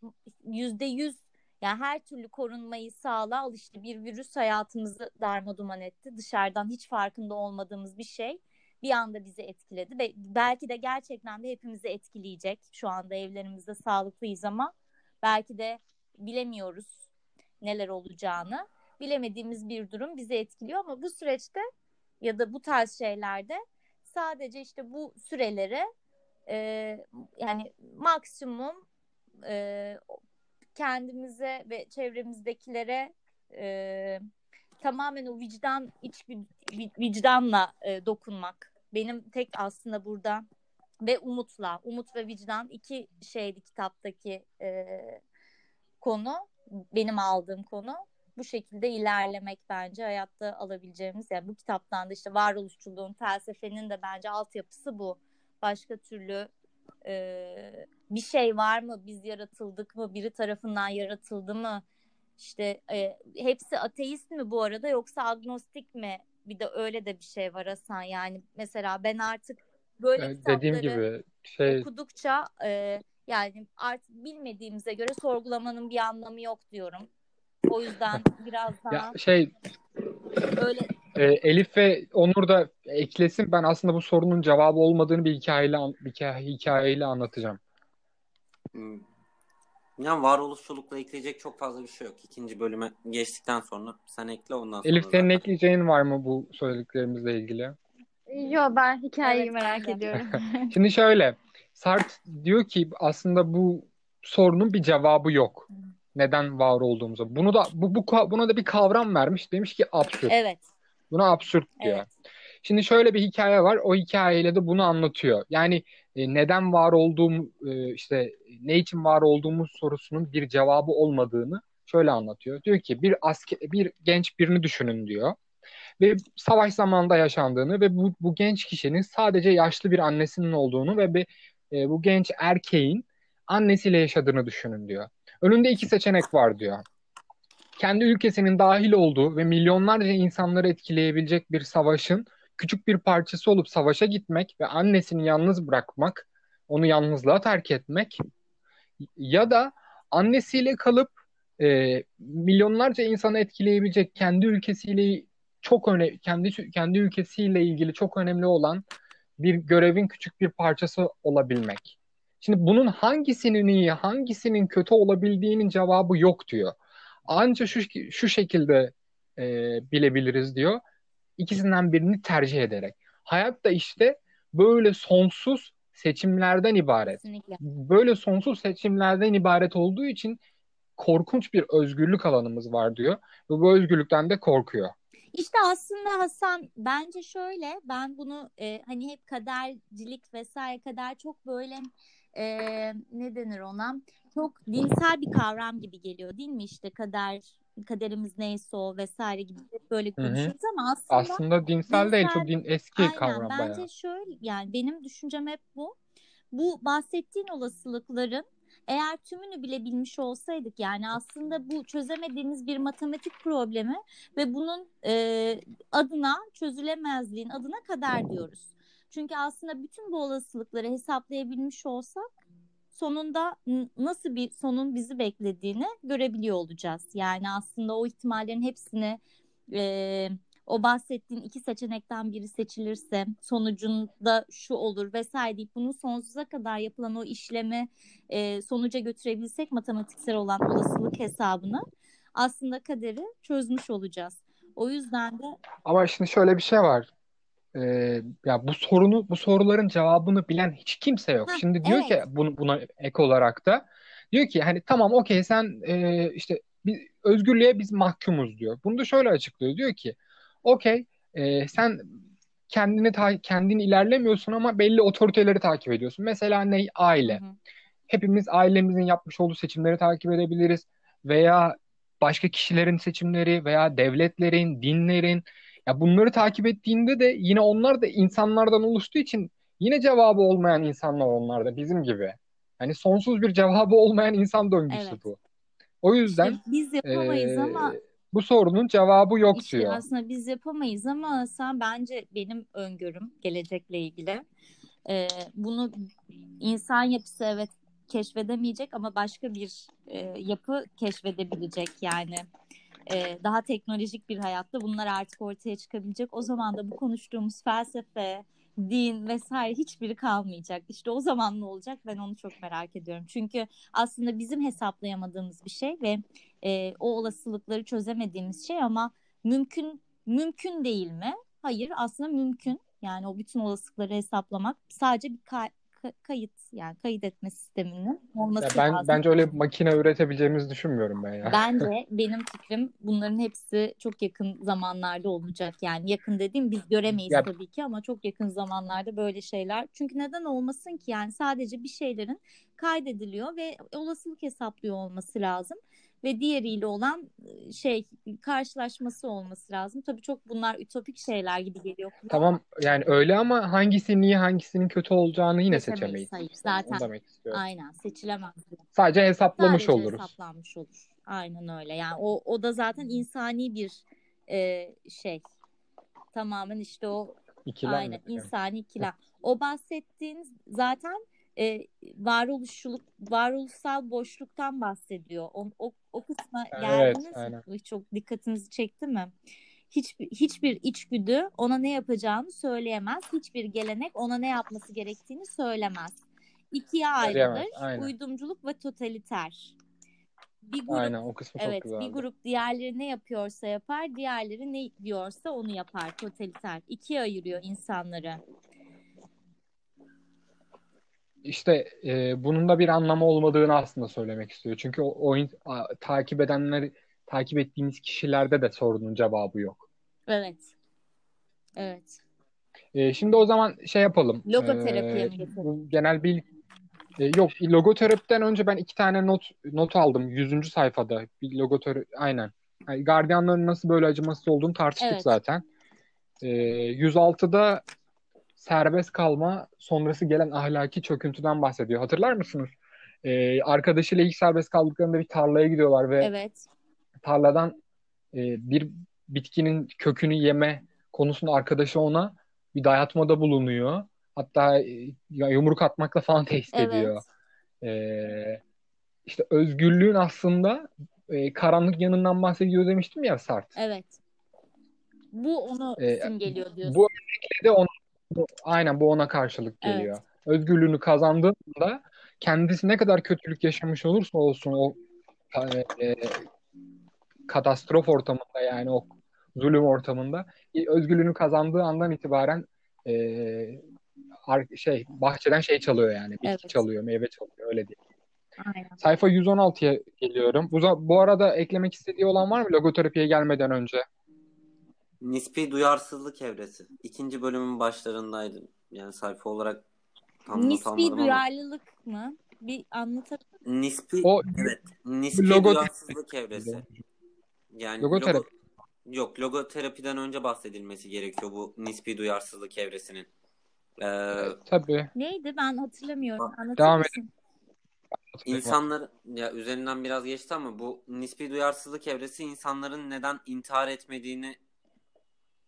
yüzde yüz yani her türlü korunmayı sağla al işte bir virüs hayatımızı darmaduman etti. Dışarıdan hiç farkında olmadığımız bir şey bir anda bizi etkiledi ve belki de gerçekten de hepimizi etkileyecek. Şu anda evlerimizde sağlıklıyız ama belki de bilemiyoruz neler olacağını. Bilemediğimiz bir durum bizi etkiliyor ama bu süreçte ya da bu tarz şeylerde sadece işte bu süreleri e, yani maksimum e, kendimize ve çevremizdekilere e, tamamen o vicdan iç vicdanla e, dokunmak. Benim tek aslında burada ve umutla umut ve vicdan iki şeydi kitaptaki e, konu benim aldığım konu. Bu şekilde ilerlemek bence hayatta alabileceğimiz yani bu kitaptan da işte varoluşçuluğun felsefenin de bence altyapısı bu. Başka türlü e, bir şey var mı? Biz yaratıldık mı? Biri tarafından yaratıldı mı? İşte e, hepsi ateist mi bu arada yoksa agnostik mi? Bir de öyle de bir şey var Hasan. Yani mesela ben artık böyle Evet, kitapları dediğim gibi şey okudukça e, yani artık bilmediğimize göre sorgulamanın bir anlamı yok diyorum. O yüzden biraz daha ya şey öyle e, Elif ve Onur da eklesin. Ben aslında bu sorunun cevabı olmadığını bir hikayeyle bir hikaye- hikayeyle anlatacağım. Hmm. Yani varoluşçulukla ekleyecek çok fazla bir şey yok. İkinci bölüme geçtikten sonra sen ekle ondan sonra Elif senin zaten. ekleyeceğin var mı bu söylediklerimizle ilgili? Yo ben hikayeyi Evet, merak ben ediyorum. <laughs> Şimdi şöyle, Sartre diyor ki aslında bu sorunun bir cevabı yok. Neden var olduğumuza. Bunu da bu, bu buna da bir kavram vermiş. Demiş ki absürt. evet Buna absürt diyor. evet Şimdi şöyle bir hikaye var. O hikayeyle de bunu anlatıyor. Yani e, neden var olduğum e, işte ne için var olduğumuz sorusunun bir cevabı olmadığını şöyle anlatıyor. Diyor ki bir asker, bir genç birini düşünün diyor. Ve savaş zamanında yaşandığını ve bu, bu genç kişinin sadece yaşlı bir annesinin olduğunu ve bir, e, bu genç erkeğin annesiyle yaşadığını düşünün diyor. Önünde iki seçenek var diyor. Kendi ülkesinin dahil olduğu ve milyonlarca insanları etkileyebilecek bir savaşın küçük bir parçası olup savaşa gitmek ve annesini yalnız bırakmak, onu yalnızlığa terk etmek ya da annesiyle kalıp e, milyonlarca insanı etkileyebilecek kendi ülkesiyle çok öne kendi kendi ülkesiyle ilgili çok önemli olan bir görevin küçük bir parçası olabilmek. Şimdi bunun hangisinin iyi, hangisinin kötü olabildiğinin cevabı yok diyor. Ancak şu şu şekilde e, bilebiliriz diyor. İkisinden birini tercih ederek. Hayat da işte böyle sonsuz seçimlerden ibaret. Kesinlikle. Böyle sonsuz seçimlerden ibaret olduğu için korkunç bir özgürlük alanımız var diyor. Ve bu özgürlükten de korkuyor. İşte aslında Hasan bence şöyle ben bunu e, hani hep kadercilik vesaire kadar çok böyle e, ne denir ona çok dinsel bir kavram gibi geliyor değil mi işte kader kaderimiz neyse o vesaire gibi böyle konuşuyoruz ama aslında Aslında dinsel değil, dinsel- çok din eski aynen kavram bence bayağı. şöyle yani benim düşüncem hep bu. Bu bahsettiğin olasılıkların eğer tümünü bile bilmiş olsaydık yani aslında bu çözemediğimiz bir matematik problemi ve bunun e, adına çözülemezliğin adına kader diyoruz. Çünkü aslında bütün bu olasılıkları hesaplayabilmiş olsak sonunda nasıl bir sonun bizi beklediğini görebiliyor olacağız. Yani aslında o ihtimallerin hepsini e, o bahsettiğin iki seçenekten biri seçilirse sonucunda şu olur vesaire deyip bunun sonsuza kadar yapılan o işlemi e, sonuca götürebilsek matematiksel olan olasılık hesabını aslında kaderi çözmüş olacağız. O yüzden de Ama şimdi şöyle bir şey var. Ee, ya bu sorunu, bu soruların cevabını bilen hiç kimse yok. Heh, Şimdi diyor ki evet. bunu, buna ek olarak da diyor ki hani tamam okey sen e, işte biz, özgürlüğe biz mahkumuz diyor. Bunu da şöyle açıklıyor. Diyor ki okey e, sen kendini ta- kendin ilerlemiyorsun ama belli otoriteleri takip ediyorsun. Mesela ne? Aile. Hı hı. hepimiz ailemizin yapmış olduğu seçimleri takip edebiliriz veya başka kişilerin seçimleri veya devletlerin, dinlerin ya bunları takip ettiğinde de yine onlar da insanlardan oluştuğu için yine cevabı olmayan insanlar onlar da bizim gibi. Yani sonsuz bir cevabı olmayan insan döngüsü Evet. bu. O yüzden İşte biz yapamayız eee, ama bu sorunun cevabı yok İşte diyor. aslında biz yapamayız ama sen bence benim öngörüm gelecekle ilgili. Ee, bunu insan yapısı evet keşfedemeyecek ama başka bir e, yapı keşfedebilecek yani. Ee, daha teknolojik bir hayatta bunlar artık ortaya çıkabilecek. O zaman da bu konuştuğumuz felsefe, din vesaire hiçbiri kalmayacak. İşte o zaman ne olacak ben onu çok merak ediyorum. Çünkü aslında bizim hesaplayamadığımız bir şey ve e, o olasılıkları çözemediğimiz şey ama mümkün mümkün değil mi? Hayır aslında mümkün. Yani o bütün olasılıkları hesaplamak sadece bir kayıt yani kayıt etme sisteminin olması Ya ben lazım. bence öyle bir makine üretebileceğimizi düşünmüyorum ben ya. Bence <laughs> benim fikrim bunların hepsi çok yakın zamanlarda olacak. Yani yakın dediğim biz göremeyiz Ya- tabii ki ama çok yakın zamanlarda böyle şeyler. Çünkü neden olmasın ki yani sadece bir şeylerin kaydediliyor ve olasılık hesaplıyor olması lazım. Ve diğeriyle olan şey karşılaşması olması lazım. Tabii çok bunlar ütopik şeyler gibi geliyor. kulağa. Tamam yani öyle ama hangisinin iyi hangisinin kötü olacağını yine Seçemeyiz, seçemeyiz. hayır. Onu Zaten demek istiyorum. aynen seçilemez. Sadece hesaplamış Sadece oluruz. hesaplanmış olur. Aynen öyle. Yani o o da zaten insani bir e, şey. Tamamen işte o İkilem aynen mi? insani ikilem. O bahsettiğin zaten e, varoluşçuluk, varoluşsal boşluktan bahsediyor. O, o, o kısma Evet, geldiniz mi? aynen. Bu Çok dikkatinizi çekti mi? Hiçbir, hiçbir içgüdü ona ne yapacağını söyleyemez. Hiçbir gelenek ona ne yapması gerektiğini söylemez. İkiye ayrılır. aynen. Uydumculuk ve totaliter. Bir grup Aynen o kısmı çok Evet, bir güzeldi. grup diğerleri ne yapıyorsa yapar, diğerleri ne diyorsa onu yapar. Totaliter. İkiye ayırıyor insanları. İşte e, bunun da bir anlamı olmadığını aslında söylemek istiyor. Çünkü o, o in- a- takip edenler, takip ettiğimiz kişilerde de sorunun cevabı yok. Evet. Evet. E, şimdi o zaman şey yapalım. Logoterapiye E, mi genel bir e, yok logoterapiden önce ben iki tane not not aldım. Yüzüncü sayfada bir logoterapi aynen. Yani gardiyanların nasıl böyle acımasız olduğunu tartıştık Evet. zaten. E, 106'da serbest kalma sonrası gelen ahlaki çöküntüden bahsediyor. Hatırlar mısınız? Ee, arkadaşıyla ilk serbest kaldıklarında bir tarlaya gidiyorlar ve Evet. tarladan e, bir bitkinin kökünü yeme konusunda arkadaşı ona bir dayatmada bulunuyor. Hatta e, yumruk atmakla falan <laughs> tehdit Evet. ediyor. Ee, işte özgürlüğün aslında e, karanlık yanından bahsediyor demiştim ya Sartre. Evet. Bu onu E, simgeliyor diyorsun. Bu örnekle de ona, bu- aynen bu ona karşılık Evet. geliyor. Özgürlüğünü kazandığında kendisi ne kadar kötülük yaşamış olursa olsun o e, katastrof ortamında yani o zulüm ortamında e, özgürlüğünü kazandığı andan itibaren e, şey bahçeden şey çalıyor yani bitki Evet. çalıyor, meyve çalıyor öyle değil. Aynen. Sayfa 116'ya geliyorum. Bu, bu arada eklemek istediği olan var mı logoterapiye gelmeden önce? Nispi duyarsızlık evresi. İkinci bölümün başlarındaydı. Yani sayfa olarak tam Nispi almadım ama. duyarlılık mı? Bir anlatabilir Nispi O evet. Nispi Logo- duyarsızlık evresi. Yani Logoterapi. logo, yok logoterapiden önce bahsedilmesi gerekiyor bu nispi duyarsızlık evresinin. Ee, tabii. Neydi? Ben hatırlamıyorum. Anlatır Devam mısın? İnsanlar ya üzerinden biraz geçti ama bu nispi duyarsızlık evresi insanların neden intihar etmediğini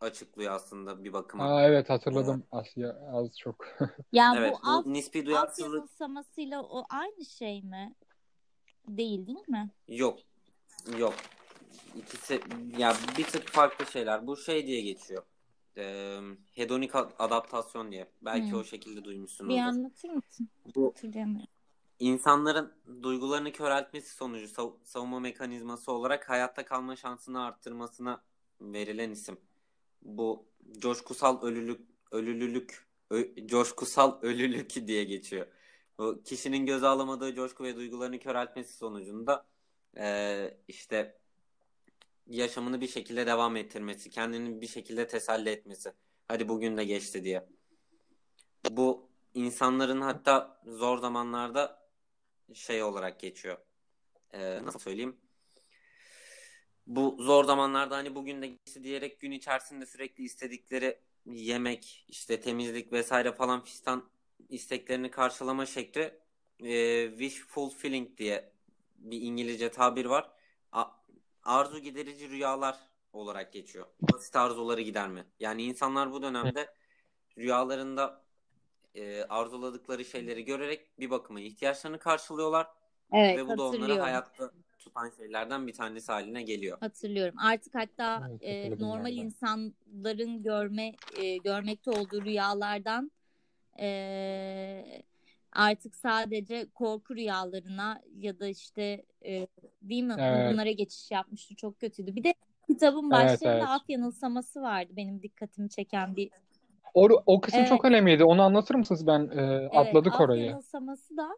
açıklıyor aslında bir bakıma. Aa, evet hatırladım Asya az çok. <laughs> Yani evet, bu alt, bu nispi alt duyarsızlık yanılsamasıyla o aynı şey mi? Değil değil mi? yok. Yok. İkisi ya bir tık farklı şeyler. Bu şey diye geçiyor. Ee, hedonik adaptasyon diye. Belki Hmm. o şekilde Bir duymuşsunuzdur. anlatır mısın? Bu insanların duygularını köreltmesi sonucu sav- savunma mekanizması olarak hayatta kalma şansını arttırmasına verilen isim. Bu coşkusal ölülük ölülülük ö- coşkusal ölülük <laughs> diye geçiyor. Bu kişinin göze alamadığı coşku ve duygularını köreltmesi sonucunda eee, işte yaşamını bir şekilde devam ettirmesi, kendini bir şekilde teselli etmesi. Hadi bugün de geçti diye. Bu insanların hatta zor zamanlarda şey olarak geçiyor. Ee, nasıl söyleyeyim? Bu zor zamanlarda hani bugün de geçti diyerek gün içerisinde sürekli istedikleri yemek, işte temizlik vesaire falan fistan isteklerini karşılama şekli e, wish fulfilling diye bir İngilizce tabir var. A- arzu giderici rüyalar olarak geçiyor. Basit arzuları giderme. Yani insanlar bu dönemde rüyalarında e, arzuladıkları şeyleri görerek bir bakıma ihtiyaçlarını karşılıyorlar Evet ve bu da onları hayatta tutan şeylerden bir tanesi haline geliyor. Hatırlıyorum. Artık hatta Evet, e, normal ben de. insanların görme e, görmekte olduğu rüyalardan e, artık sadece korku rüyalarına ya da işte e, değil mi? Evet. Bunlara geçiş yapmıştı. Çok kötüydü. Bir de kitabın Evet, başlarında evet. af yanılsaması vardı. Benim dikkatimi çeken bir O, o kısım Evet. çok önemliydi. Onu anlatır mısınız? Ben e, Evet, atladık af orayı. yanılsaması da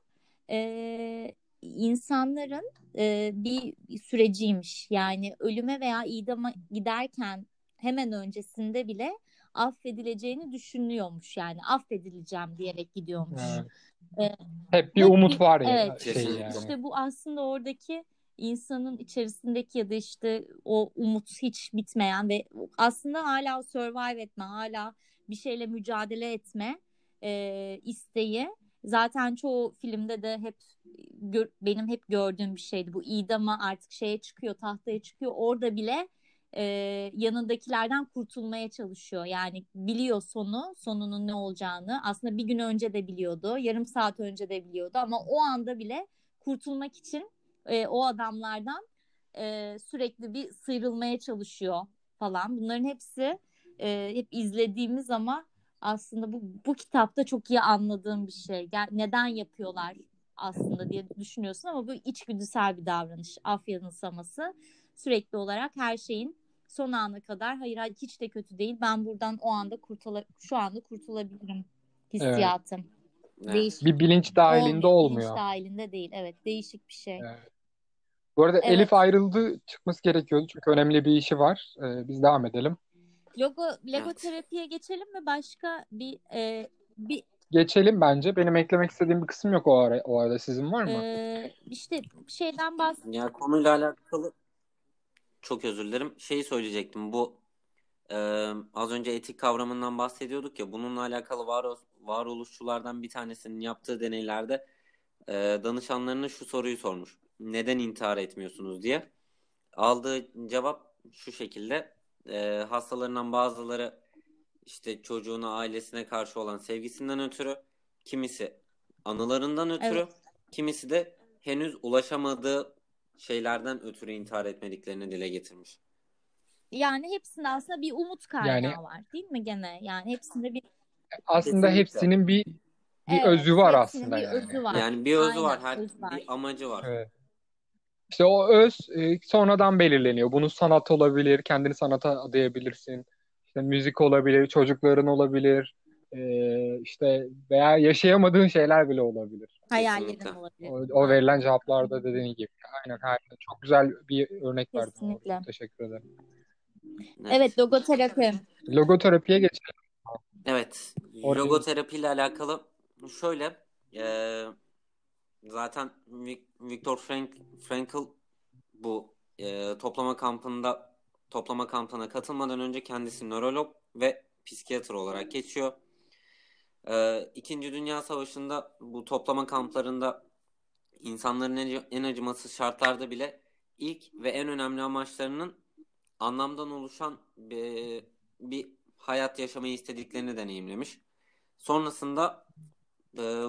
e, insanların e, bir süreciymiş. Yani ölüme veya idama giderken hemen öncesinde bile affedileceğini düşünüyormuş. Yani affedileceğim diyerek gidiyormuş. Evet. E, Hep bir umut var ya evet. şey yani. işte bu aslında oradaki insanın içerisindeki ya da işte o umut hiç bitmeyen ve aslında hala survive etme, hala bir şeyle mücadele etme e, isteği. Zaten çoğu filmde de hep gör- benim hep gördüğüm bir şeydi. Bu idama artık şeye çıkıyor, tahtaya çıkıyor. Orada bile e, yanındakilerden kurtulmaya çalışıyor. Yani biliyor sonu, sonunun ne olacağını. Aslında bir gün önce de biliyordu, yarım saat önce de biliyordu ama o anda bile kurtulmak için e, o adamlardan e, sürekli bir sıyrılmaya çalışıyor falan. Bunların hepsi e, hep izlediğimiz ama aslında bu bu kitapta çok iyi anladığım bir şey. Gel, neden yapıyorlar aslında diye düşünüyorsun ama bu içgüdüsel bir davranış. Af yanılsaması sürekli olarak her şeyin son ana kadar hayır hayır hiç de kötü değil. Ben buradan o anda kurtula şu anda kurtulabilirim hissiyatım. Evet. Değişik. Bir bilinç dahilinde Olmuyor, olmuyor. Bilinç dahilinde değil. Evet, değişik bir şey. Evet. Bu arada Evet. Elif ayrıldı. Çıkması gerekiyordu. Çünkü önemli bir işi var. Ee, biz devam edelim. Logo logoterapiye geçelim mi? Başka bir e, bir Geçelim bence. Benim eklemek istediğim bir kısım yok o ara, o arada. Sizin var mı? e, işte şeyden bahs Ya konuyla alakalı çok özür dilerim. Şeyi söyleyecektim. Bu e, az önce etik kavramından bahsediyorduk ya. Bununla alakalı var, varoluşçulardan bir tanesinin yaptığı deneylerde e, danışanlarına şu soruyu sormuş. Neden intihar etmiyorsunuz diye. Aldığı cevap şu şekilde. E, hastalarından bazıları işte çocuğuna, ailesine karşı olan sevgisinden ötürü, kimisi anılarından ötürü, Evet. kimisi de henüz ulaşamadığı şeylerden ötürü intihar etmediklerini dile getirmiş. Yani hepsinde aslında bir umut kaynağı Yani- var değil mi gene? Yani hepsinde bir Aslında Kesinlikle. hepsinin bir bir Evet, özü var aslında bir yani. özü var. Yani bir özü Aynen, var, her öz var. bir amacı var. Evet. İşte o öz e, sonradan belirleniyor. Bunun sanat olabilir, kendini sanata adayabilirsin. İşte müzik olabilir, çocukların olabilir. e, işte veya yaşayamadığın şeyler bile olabilir. Hayallerin olabilir. O, o verilen cevaplarda dediğin gibi. Aynen, aynen. Çok güzel bir örnek verdin. Kesinlikle. Teşekkür ederim. Evet logoterapi. Logoterapiye geçelim. Evet. Oraya- Logoterapi ile alakalı şöyle eee, zaten Viktor Frank, Frankl bu eee, toplama kampında toplama kampına katılmadan önce kendisi nörolog ve psikiyatr olarak geçiyor. Eee, İkinci Dünya Savaşı'nda bu toplama kamplarında insanların en, en acımasız şartlarda bile ilk ve en önemli amaçlarının anlamdan oluşan bir, bir hayat yaşamayı istediklerini deneyimlemiş. Sonrasında e,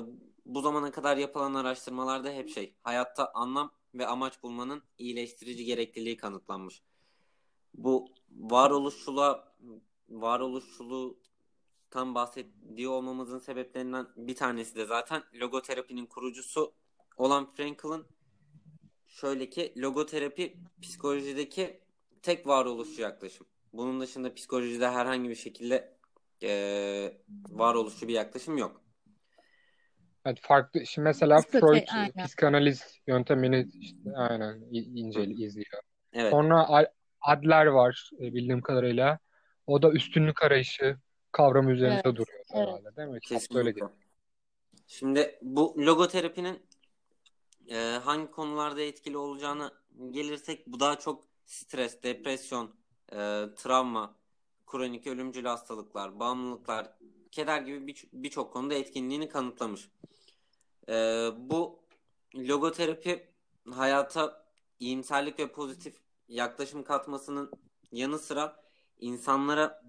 bu zamana kadar yapılan araştırmalarda hep şey, hayatta anlam ve amaç bulmanın iyileştirici gerekliliği kanıtlanmış. Bu varoluşçuluğa, varoluşçuluktan bahsediyor olmamızın sebeplerinden bir tanesi de zaten logoterapinin kurucusu olan Frankl'ın şöyle ki logoterapi psikolojideki tek varoluşçu yaklaşım. Bunun dışında psikolojide herhangi bir şekilde eee varoluşçu bir yaklaşım yok. Evet, farklı. Şimdi mesela Psikote- Freud aynen. psikanaliz yöntemini işte aynen inceli izliyor. Evet. Sonra Adler var e, bildiğim kadarıyla. O da üstünlük arayışı kavramı üzerinde Evet, duruyor evet. herhalde değil mi? Öyle Kesinlikle. diyor. Şimdi bu logoterapinin e, hangi konularda etkili olacağını gelirsek bu daha çok stres, depresyon, e, travma, kronik ölümcül hastalıklar, bağımlılıklar, keder gibi bir- birçok konuda etkinliğini kanıtlamış. E, bu logoterapi hayata iyimserlik ve pozitif yaklaşım katmasının yanı sıra insanlara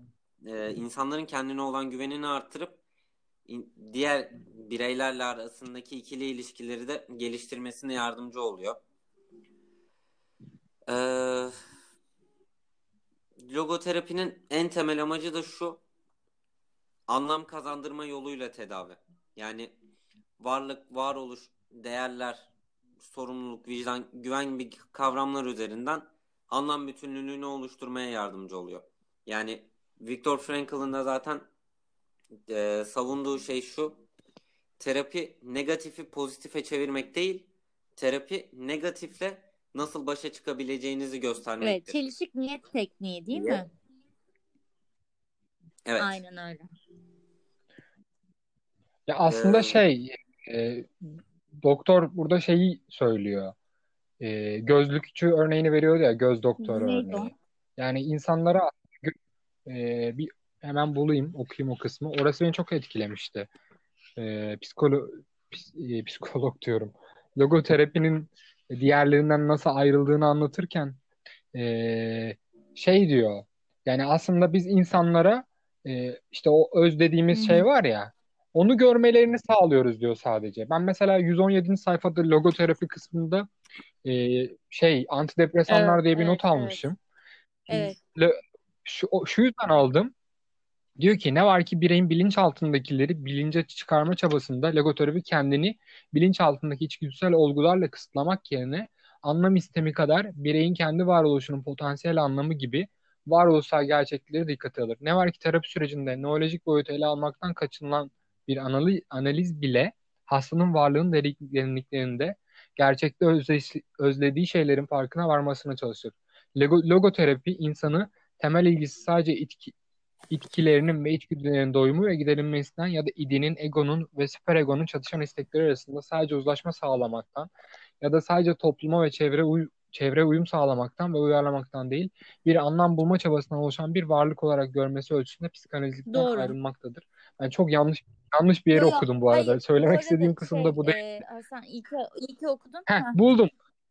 e, insanların kendine olan güvenini artırıp in- diğer bireylerle arasındaki ikili ilişkileri de geliştirmesine yardımcı oluyor. Ee, logoterapinin en temel amacı da şu anlam kazandırma yoluyla tedavi. Yani varlık, varoluş, değerler, sorumluluk, vicdan, güven gibi kavramlar üzerinden anlam bütünlüğünü oluşturmaya yardımcı oluyor. Yani Viktor Frankl'ın da zaten e, savunduğu şey şu. Terapi negatifi pozitife çevirmek değil, terapi negatifle nasıl başa çıkabileceğinizi Evet, göstermektir. çelişik niyet tekniği değil mi? Evet. Aynen öyle. Ya aslında Ee, şey e, doktor burada şeyi söylüyor. E, gözlükçü örneğini veriyordu ya göz doktoru Neydi örneği. Yani insanlara e, bir hemen bulayım okuyayım o kısmı. Orası beni çok etkilemişti. E, psikolo ps- e, psikolog <laughs> diyorum. Logoterapinin diğerlerinden nasıl ayrıldığını anlatırken e, şey diyor. Yani aslında biz insanlara e, işte o öz dediğimiz Hı şey var ya onu görmelerini sağlıyoruz diyor sadece. Ben mesela 117. sayfada logoterapi kısmında e, şey antidepresanlar Evet, diye bir evet, not almışım. Evet. Şu, şu yüzden aldım. Diyor ki ne var ki bireyin bilinçaltındakileri bilince çıkarma çabasında logoterapi kendini bilinçaltındaki içgüdüsel olgularla kısıtlamak yerine anlam istemi kadar bireyin kendi varoluşunun potansiyel anlamı gibi varoluşsal gerçeklikleri dikkate alır. Ne var ki terapi sürecinde nörolojik boyutu ele almaktan kaçınılan bir analiz, analiz bile hastanın varlığın derinliklerinde gerçekte özle- özlediği şeylerin farkına varmasına çalışır. Logo, logoterapi insanı temel ilgisi sadece itki, itkilerinin ve içgüdülerinin doyumu ve giderilmesinden ya da idinin, egonun ve süperegonun çatışan istekleri arasında sadece uzlaşma sağlamaktan ya da sadece topluma ve çevre uy çevre uyum sağlamaktan ve uyarlamaktan değil, bir anlam bulma çabasından oluşan bir varlık olarak görmesi ölçüsünde psikanalizden Doğru. ayrılmaktadır. Ben çok yanlış yanlış bir yere Yo, yo, okudum bu arada. hayır, Söylemek istediğim kısım da şey, bu değil. e, Hasan iyi ki, iyi ki okudun. Heh, Heh. buldum.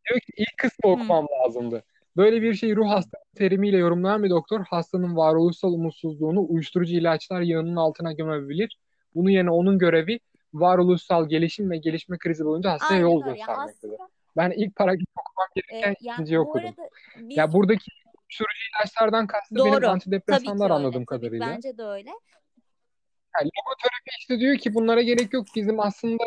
Diyor ki ilk kısmı okumam lazımdı. Böyle bir şeyi ruh hastalığı terimiyle yorumlayan bir doktor hastanın varoluşsal umutsuzluğunu uyuşturucu ilaçlar yağının altına gömebilir. Bunun yerine onun görevi varoluşsal gelişim ve gelişme krizi boyunca hastaya Aynen yol göstermektedir. aslında Ben ilk paragrafı okumam e, gereken yani ikinciyi bu okudum. biz Ya buradaki uyuşturucu ilaçlardan kastı benim doğru. Tabii antidepresanlar ki öyle. anladığım Tabii kadarıyla. bence de öyle. Yani logoterapi işte diyor ki bunlara gerek yok. Bizim aslında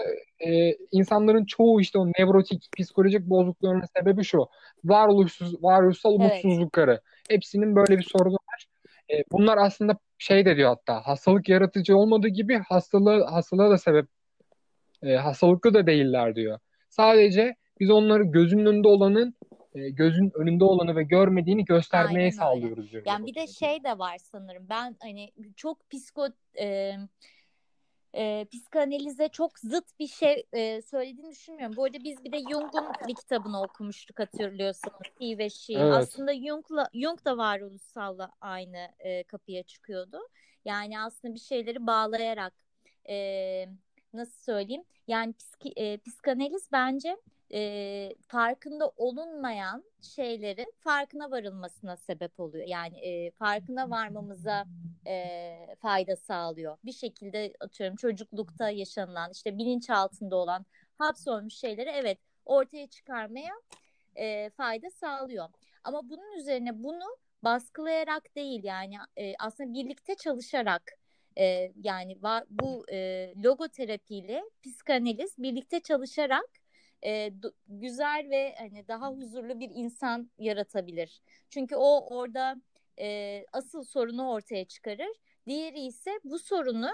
e, insanların çoğu işte o nevrotik, psikolojik bozukluklarının sebebi şu. Varoluşsuz, varoluşsal umutsuzlukları. Hepsinin böyle bir sorunu var. E, bunlar aslında şey de diyor hatta hastalık yaratıcı olmadığı gibi hastalığı, hastalığa da sebep e, hastalıklı da değiller diyor. Sadece biz onları gözünün önünde olanın e, gözün önünde olanı ve görmediğini göstermeye Aynen öyle. sağlıyoruz diyor. Yani bir de şey de var sanırım. Ben hani çok psiko e, e, psikanalize çok zıt bir şey e, söylediğini düşünmüyorum. Bu arada biz bir de Jung'un bir kitabını okumuştuk hatırlıyorsanız. He ve She. Evet. Aslında Jung'la, Jung da varoluşsalla aynı e, kapıya çıkıyordu. Yani aslında bir şeyleri bağlayarak e, nasıl söyleyeyim? Yani psiki, e, psikanaliz bence e, farkında olunmayan şeylerin farkına varılmasına sebep oluyor. Yani e, farkına varmamıza e, fayda sağlıyor. Bir şekilde atıyorum çocuklukta yaşanılan işte bilinç altında olan hapsolmuş şeyleri evet ortaya çıkarmaya e, fayda sağlıyor. Ama bunun üzerine bunu baskılayarak değil yani e, aslında birlikte çalışarak e, yani va- bu e, logoterapiyle psikanaliz birlikte çalışarak e, güzel ve hani daha huzurlu bir insan yaratabilir. Çünkü o orada e, asıl sorunu ortaya çıkarır. Diğeri ise bu sorunu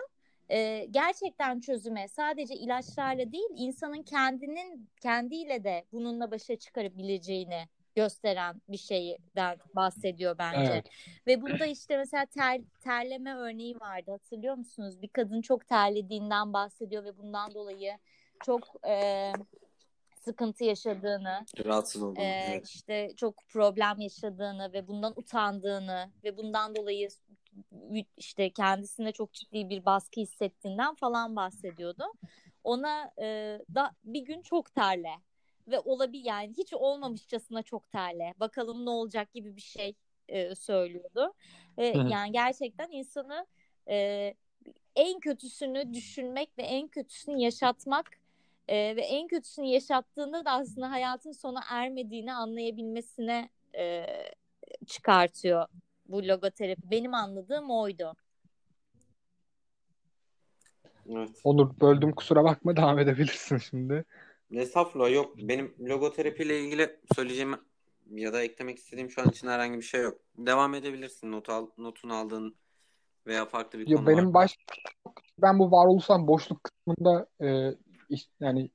e, gerçekten çözüme sadece ilaçlarla değil insanın kendinin kendiyle de bununla başa çıkarabileceğini gösteren bir şeyden bahsediyor bence. Evet. Ve bunda işte mesela ter, terleme örneği vardı hatırlıyor musunuz? Bir kadın çok terlediğinden bahsediyor ve bundan dolayı çok e, sıkıntı yaşadığını, Rahatsız oldum. e, evet. işte çok problem yaşadığını ve bundan utandığını ve bundan dolayı işte kendisine çok ciddi bir baskı hissettiğinden falan bahsediyordu. Ona e, da bir gün çok terle ve olabilir yani hiç olmamışçasına çok terle. Bakalım ne olacak gibi bir şey e, söylüyordu. Ve yani gerçekten insanı e, en kötüsünü düşünmek ve en kötüsünü yaşatmak e, ve en kötüsünü yaşattığında da aslında hayatın sona ermediğini anlayabilmesine e, çıkartıyor bu logoterapi. Benim anladığım oydu. Evet. Onur böldüm kusura bakma devam edebilirsin şimdi. Estağfurullah yok. Benim logoterapiyle ilgili söyleyeceğim ya da eklemek istediğim şu an için herhangi bir şey yok. Devam edebilirsin not al, notunu aldığın veya farklı bir Ya konu benim var. baş ben bu varoluşsal boşluk kısmında e, yani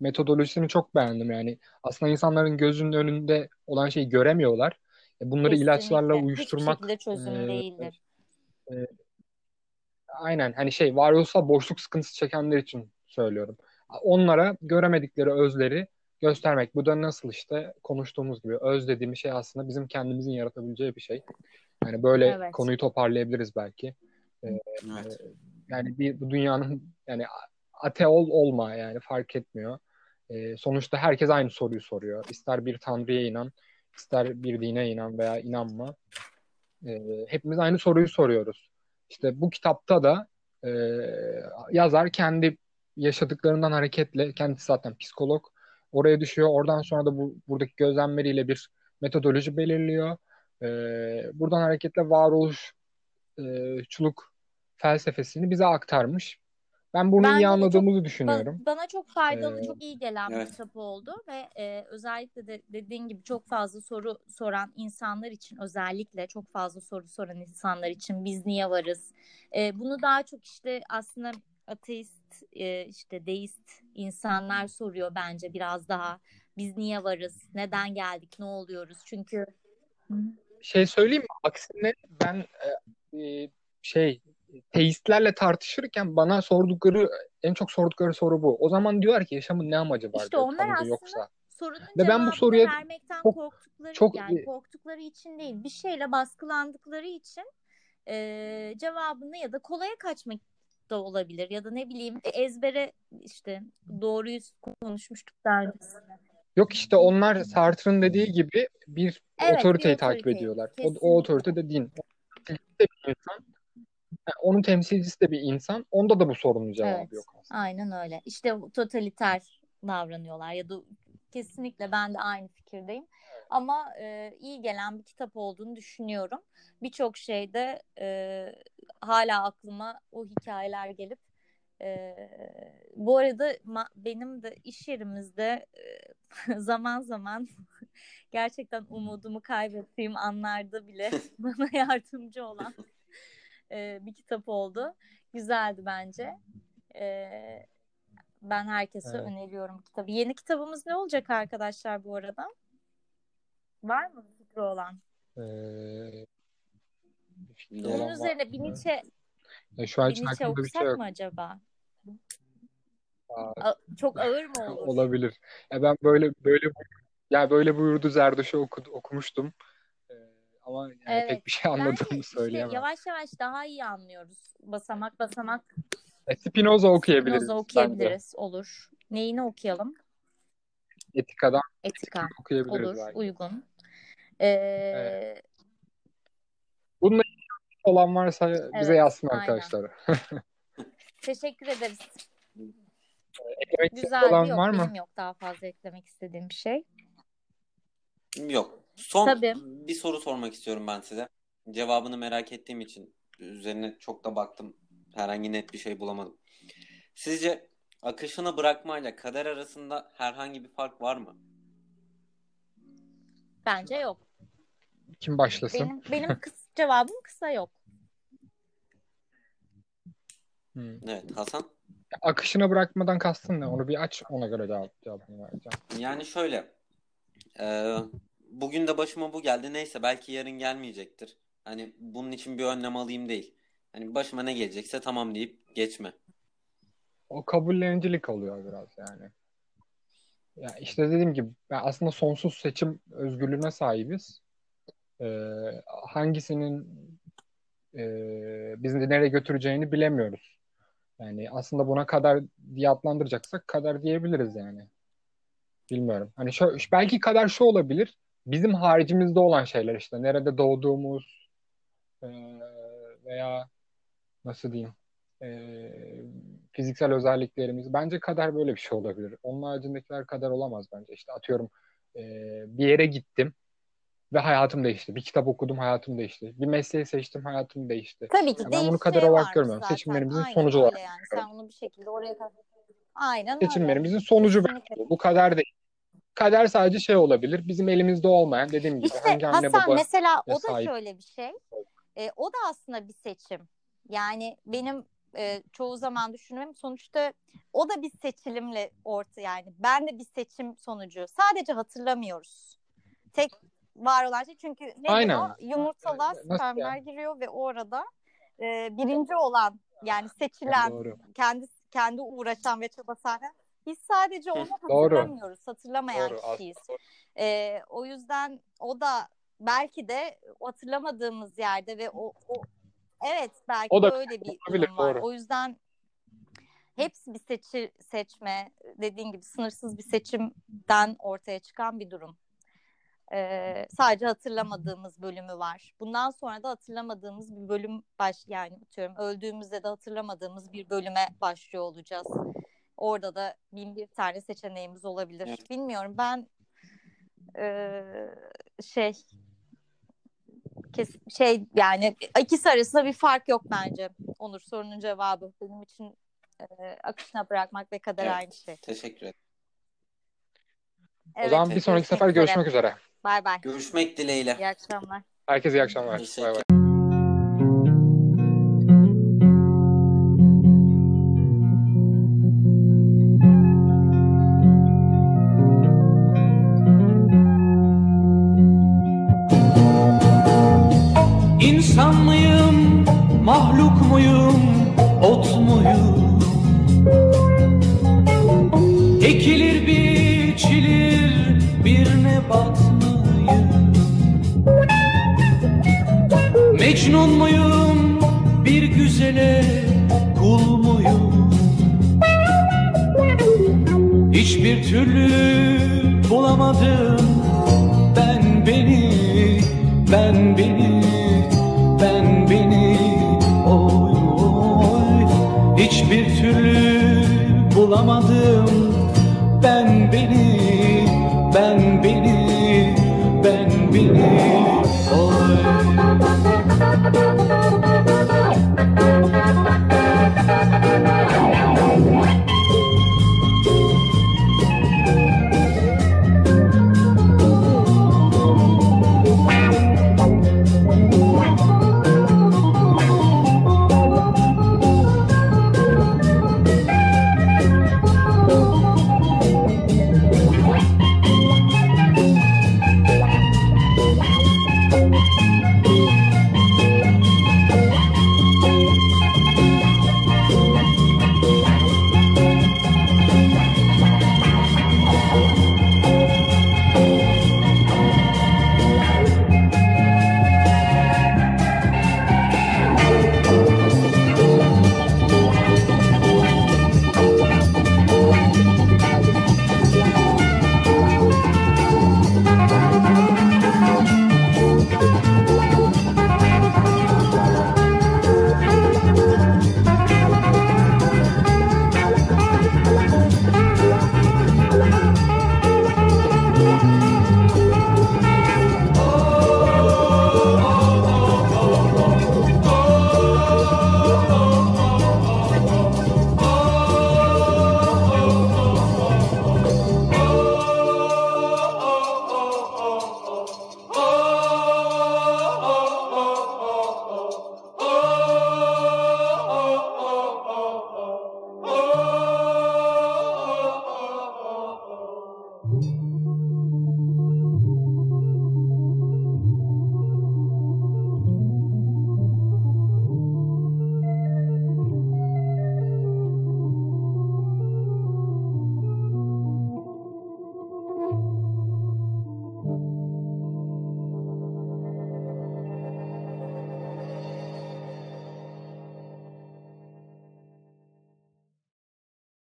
metodolojisini çok beğendim yani. Aslında insanların gözünün önünde olan şeyi göremiyorlar. E, Bunları ilaçlarla Kesinlikle. Hiçbir uyuşturmak şekilde çözüm e, değildir. aynen hani şey varoluşsal boşluk sıkıntısı çekenler için söylüyorum. Onlara göremedikleri özleri göstermek. Bu da nasıl işte konuştuğumuz gibi öz dediğimiz şey aslında bizim kendimizin yaratabileceği bir şey. Yani böyle Evet. konuyu toparlayabiliriz belki. Evet. Yani bir bu dünyanın yani ate ol olma yani fark etmiyor. Ee, sonuçta herkes aynı soruyu soruyor. İster bir tanrıya inan, ister bir dine inan veya inanma. Ee, hepimiz aynı soruyu soruyoruz. İşte bu kitapta da e, yazar kendi yaşadıklarından hareketle, kendisi zaten psikolog, oraya düşüyor. Oradan sonra da bu buradaki gözlemleriyle bir metodoloji belirliyor. Ee, buradan hareketle varoluşçuluk felsefesini bize aktarmış. Ben bunu Bence iyi anladığımızı Ba- düşünüyorum. bana çok faydalı, Ee, çok iyi gelen bir Evet. kitap oldu ve e, özellikle de dediğin gibi çok fazla soru soran insanlar için özellikle çok fazla soru soran insanlar için biz niye varız? E, bunu daha çok işte aslında ateist e, işte deist insanlar soruyor bence biraz daha. Biz niye varız? Neden geldik? Ne oluyoruz? Çünkü şey söyleyeyim mi? Aksine ben e, e, şey teistlerle tartışırken bana sordukları en çok sordukları soru bu. O zaman diyorlar ki yaşamın ne amacı var İşte diyor onlar aslında yoksa. sorunun Ve ben bu soruya vermekten çok- korktukları çok- yani korktukları için değil bir şeyle baskılandıkları için e, cevabını ya da kolaya kaçmak da olabilir ya da ne bileyim ezbere işte doğruyu konuşmuştuk daha öncesinde. Yok işte onlar Sartre'ın dediği gibi bir Evet, otoriteyi bir takip otoriteyi, ediyorlar. O, kesinlikle. o otorite de din. Bir insan Yani onun temsilcisi de bir insan. Onda da bu sorunun cevabı Evet. yok aslında. Aynen öyle. İşte totaliter davranıyorlar ya da kesinlikle ben de aynı fikirdeyim. Ama e, iyi gelen bir kitap olduğunu düşünüyorum. Birçok şeyde e, hala aklıma o hikayeler gelip e, bu arada ma- benim de iş yerimizde e, <laughs> zaman zaman <laughs> gerçekten umudumu kaybettiğim anlarda bile <laughs> bana yardımcı olan e, bir kitap oldu. Güzeldi bence. E, ben herkese Evet. öneriyorum kitabı. Yeni kitabımız ne olacak arkadaşlar bu arada? Var mı fikri olan? Ee, fikri Bunun olan üzerine bir Nietzsche, Ya şu an için bir şey yok. mı acaba? Aa, Çok ağır mı <laughs> olur? olabilir. Ya ben böyle böyle ya böyle buyurdu Zerdüş'ü okumuştum. Ama yani Evet. pek bir şey Bence anladığımı işte söyleyemem. yavaş yavaş daha iyi anlıyoruz. Basamak basamak E, Spinoza okuyabiliriz Spinoza bence. okuyabiliriz. Olur. Neyini okuyalım? Etika'dan Etika. okuyabiliriz Olur. belki. Uygun. Ee, Evet. Bununla ilgili olan varsa bize Evet, yazsın aynen. arkadaşlar. <laughs> Teşekkür ederiz. Eklemek Güzeldi. olan Yok var mı? benim yok daha fazla eklemek istediğim bir şey. Yok. Son Tabii. bir soru sormak istiyorum ben size. Cevabını merak ettiğim için üzerine çok da baktım. Herhangi net bir şey bulamadım. Sizce akışını bırakmayla kader arasında herhangi bir fark var mı? Bence yok. Kim başlasın? Benim benim <laughs> kıs cevabım kısa yok. Hmm. Evet Hasan. Akışına bırakmadan kastın ne? Onu bir aç ona göre cevap, cevabını vereceğim. Yani şöyle. e, bugün de başıma bu geldi. Neyse belki yarın gelmeyecektir. Hani bunun için bir önlem alayım değil. Hani başıma ne gelecekse tamam deyip geçme. O kabullenicilik oluyor biraz yani. Ya işte dediğim gibi aslında sonsuz seçim özgürlüğüne sahibiz. Ee, hangisinin e, bizi nereye götüreceğini bilemiyoruz. Yani aslında buna kader diye adlandıracaksak kader diyebiliriz yani. Bilmiyorum. Hani şu, belki kader şu olabilir. Bizim haricimizde olan şeyler işte. Nerede doğduğumuz e, veya nasıl diyeyim e, fiziksel özelliklerimiz. Bence kader böyle bir şey olabilir. Onun haricindekiler kader olamaz bence. İşte atıyorum e, bir yere gittim ve hayatım değişti. Bir kitap okudum hayatım değişti. Bir mesleği seçtim hayatım değişti. Tabii ki Ya ben bunu kader olarak var görmüyorum. zaten. Seçimlerimizin Aynen sonucu öyle olarak yani. Sen onu bir şekilde oraya kadar. Aynen öyle. Seçimlerimizin sonucu bence. Kesinlikle. bu. Bu kader değil. Kader sadece şey olabilir. Bizim elimizde olmayan dediğim gibi İşte hangi anne Hasan baba mesela o da sahip. şöyle bir şey. E, o da aslında bir seçim. Yani benim e, çoğu zaman düşünmem sonuçta o da bir seçilimle orta yani ben de bir seçim sonucu. Sadece hatırlamıyoruz. Tek var olan şey çünkü ne Aynen. o? Spermler giriyor ve o arada e, birinci olan yani seçilen kendi kendi uğraşan ve çaba eden, biz sadece onu Doğru. hatırlamıyoruz. Hatırlamayan Doğru. kişiyiz. aslında. Ee, o yüzden o da belki de hatırlamadığımız yerde ve o, o evet belki O da böyle bir durum var. doğru. O yüzden hepsi bir seçi, seçme dediğin gibi sınırsız bir seçimden ortaya çıkan bir durum. Ee, sadece hatırlamadığımız bölümü var. Bundan sonra da hatırlamadığımız bir bölüm baş yani atıyorum öldüğümüzde de hatırlamadığımız bir bölüme başlıyor olacağız. Orada da bin bir tane seçeneğimiz olabilir. Evet. Bilmiyorum ben eee, şey kes, şey yani ikisi arasında bir fark yok bence. Onur sorunun cevabı benim için eee, akışına bırakmak ve kader Evet. aynı şey. Teşekkür ederim. O zaman bir sonraki sefer görüşmek üzere. Bay bay. Görüşmek dileğiyle. İyi akşamlar. Herkese iyi akşamlar. Bay bay.